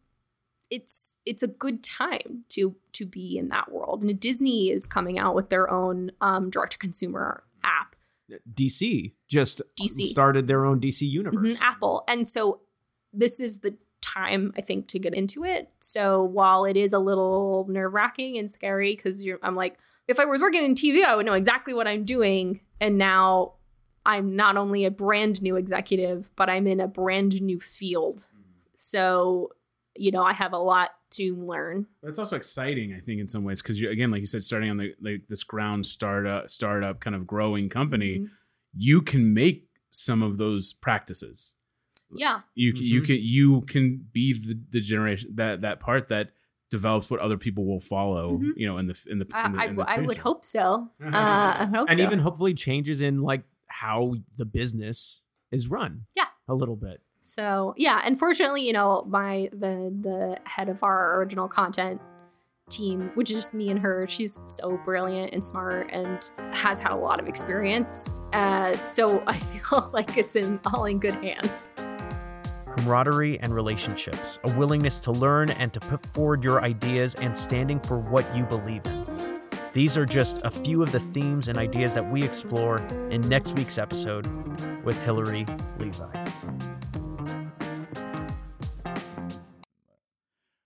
it's it's a good time to to be in that world and disney is coming out with their own um, direct to consumer app DC just DC. started their own DC universe. Mhm, Apple. And so this is the time I think to get into it. So while it is a little nerve wracking and scary because I'm like, if I was working in TV, I would know exactly what I'm doing. And now I'm not only a brand new executive, but I'm in a brand new field. So, you know, I have a lot to learn. But it's also exciting, I think, in some ways, because you again, like you said, starting on the like this ground startup, startup kind of growing company, Mhm. you can make some of those practices. Yeah. You c you can you can be the, the generation that that part that develops what other people will follow. Mhm. You know, in the in the, I, in the, I, in the I would hope so. [LAUGHS] Uh, I hope and so. even hopefully changes in like how the business is run. Yeah. a little bit. So yeah, unfortunately, you know, my the the head of our original content team, which is just me and her, she's so brilliant and smart and has had a lot of experience. Uh, so [LAUGHS] I feel like it's in all in good hands. Camaraderie and relationships, a willingness to learn and to put forward your ideas, and standing for what you believe in. These are just a few of the themes and ideas that we explore in next week's episode with Hillary Levi.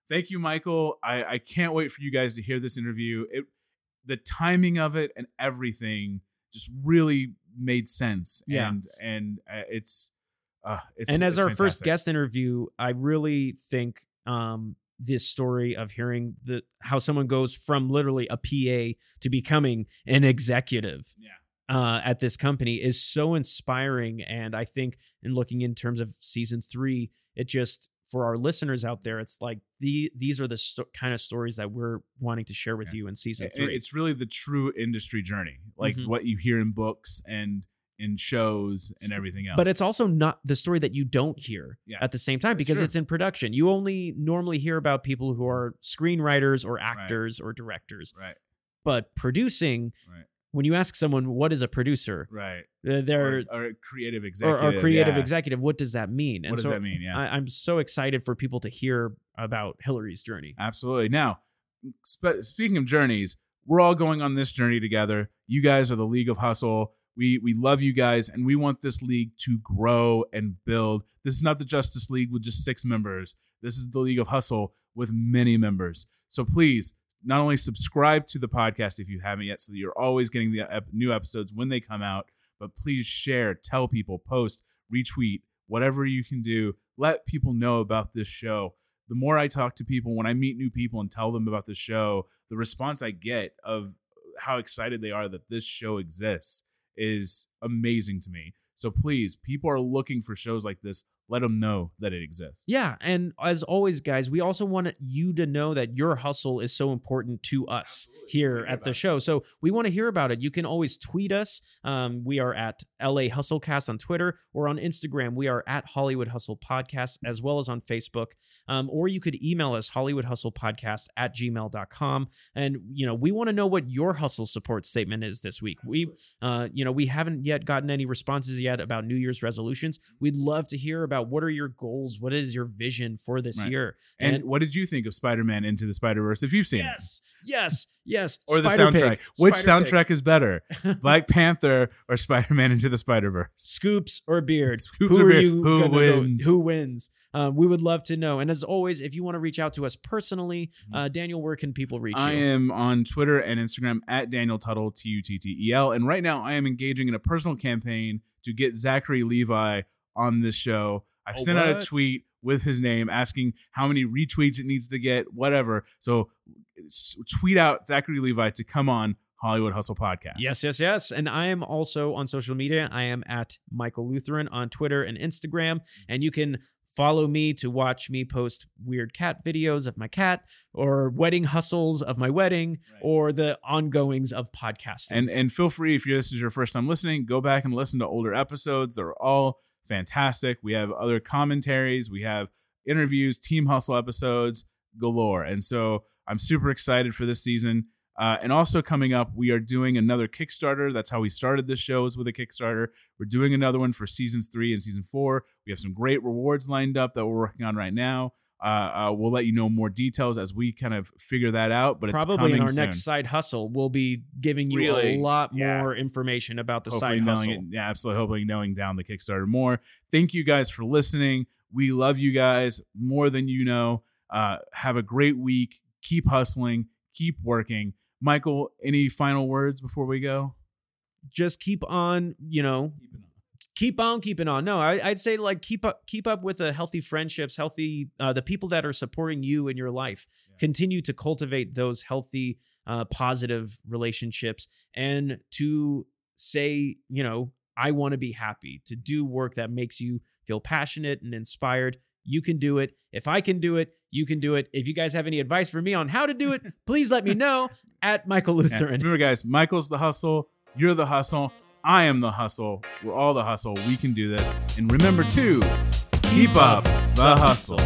Thank you, Michael. I, I can't wait for you guys to hear this interview. It, the timing of it and everything just really made sense. Yeah. and and uh, it's uh, it's and as our first guest interview, I really think um, this story of hearing the how someone goes from literally a PA to becoming an executive yeah, uh, at this company is so inspiring. And I think in looking in terms of season three, it just for our listeners out there, it's like the these are the sto- kind of stories that we're wanting to share with Yeah. you in season three. it's really the true industry journey, like Mhm. what you hear in books and in shows and everything else. but it's also not the story that you don't hear Yeah. at the same time because it's in production. You only normally hear about people who are screenwriters or actors or directors, right, but producing. Right. When you ask someone what is a producer, right, uh, they're or, or a creative executive, or creative yeah. executive. What does that mean? What does so that mean? Yeah, I, I'm so excited for people to hear about Hillary's journey. Absolutely. Now, spe- speaking of journeys, we're all going on this journey together. You guys are the League of Hustle. We we love you guys, and we want this league to grow and build. This is not the Justice League with just six members. This is the League of Hustle with many members. So please, not only subscribe to the podcast if you haven't yet, so that you're always getting the ep- new episodes when they come out. But please share, tell people, post, retweet, whatever you can do. Let people know about this show the more I talk to people, when I meet new people and tell them about the show, the response I get of how excited they are that this show exists is amazing to me. So please, people are looking for shows like this. Let them know that it exists. Yeah, and as always, guys, we also want you to know that your hustle is so important to us here at the show. So we want to hear about it. You can always tweet us. Um, we are at LA Hustlecast on Twitter or on Instagram. We are at Hollywood Hustle Podcast as well as on Facebook. Um, or you could email us Hollywood Hustle Podcast at gmail.com. And, you know, we want to know what your hustle support statement is this week. We, uh, you know, we haven't yet gotten any responses yet about New Year's resolutions. We'd love to hear about what are your goals? What is your vision for this Right. year? And, what did you think of Spider-Man Into the Spider-Verse if you've seen it? Yes, yes, yes. Or the soundtrack. Pig, Which Spider Pig. soundtrack is better? [LAUGHS] Black Panther or Spider-Man Into the Spider-Verse? Scoops or beard? [LAUGHS] Scoops who or are beard? you? Who gonna go- wins? who wins? Um, we would love to know. And as always, if you want to reach out to us personally, uh, Daniel, where can people reach Mm-hmm. I am on Twitter and Instagram at Daniel Tuttel, T U T T E L. And right now I am engaging in a personal campaign to get Zachary Levi on this show. I've Oh, sent out a tweet with his name asking how many retweets it needs to get, whatever. So tweet out Zachary Levi to come on Hollywood Hustle Podcast. Yes, yes, yes. And I am also on social media. I am at Michael Lutheran on Twitter and Instagram. And you can follow me to watch me post weird cat videos of my cat or wedding hustles of my wedding Right. or the ongoings of podcasting. And and feel free if this is your first time listening, go back and listen to older episodes. They're all fantastic. We have other commentaries, we have interviews, team hustle episodes galore. And so I'm super excited for this season. Uh, and also coming up, we are doing another Kickstarter. That's how we started this show is with a Kickstarter. We're doing another one for seasons three and season four. We have some great rewards lined up that we're working on right now. Uh, uh, we'll let you know more details as we kind of figure that out. But it's Probably in our soon. next side hustle, we'll be giving you Really? a lot Yeah. more information about the hopefully side hustle. it, yeah, absolutely. Hopefully knowing down the Kickstarter more. Thank you guys for listening. We love you guys more than you know. Uh, have a great week. Keep hustling. Keep working. Michael, any final words before we go? Just keep on, you know, keep on keeping on. No, I, I'd say like keep up, keep up with the healthy friendships, healthy uh, the people that are supporting you in your life. Yeah. Continue to cultivate those healthy, uh, positive relationships, and to say, you know, I want to be happy. To do work that makes you feel passionate and inspired. You can do it. If I can do it, you can do it. If you guys have any advice for me on how to do it, [LAUGHS] please let me know at Michael. Lutheran. Remember, guys, Michael's the hustle. You're the hustle. I am the hustle. We're all the hustle. We can do this. And remember, too, keep up the hustle.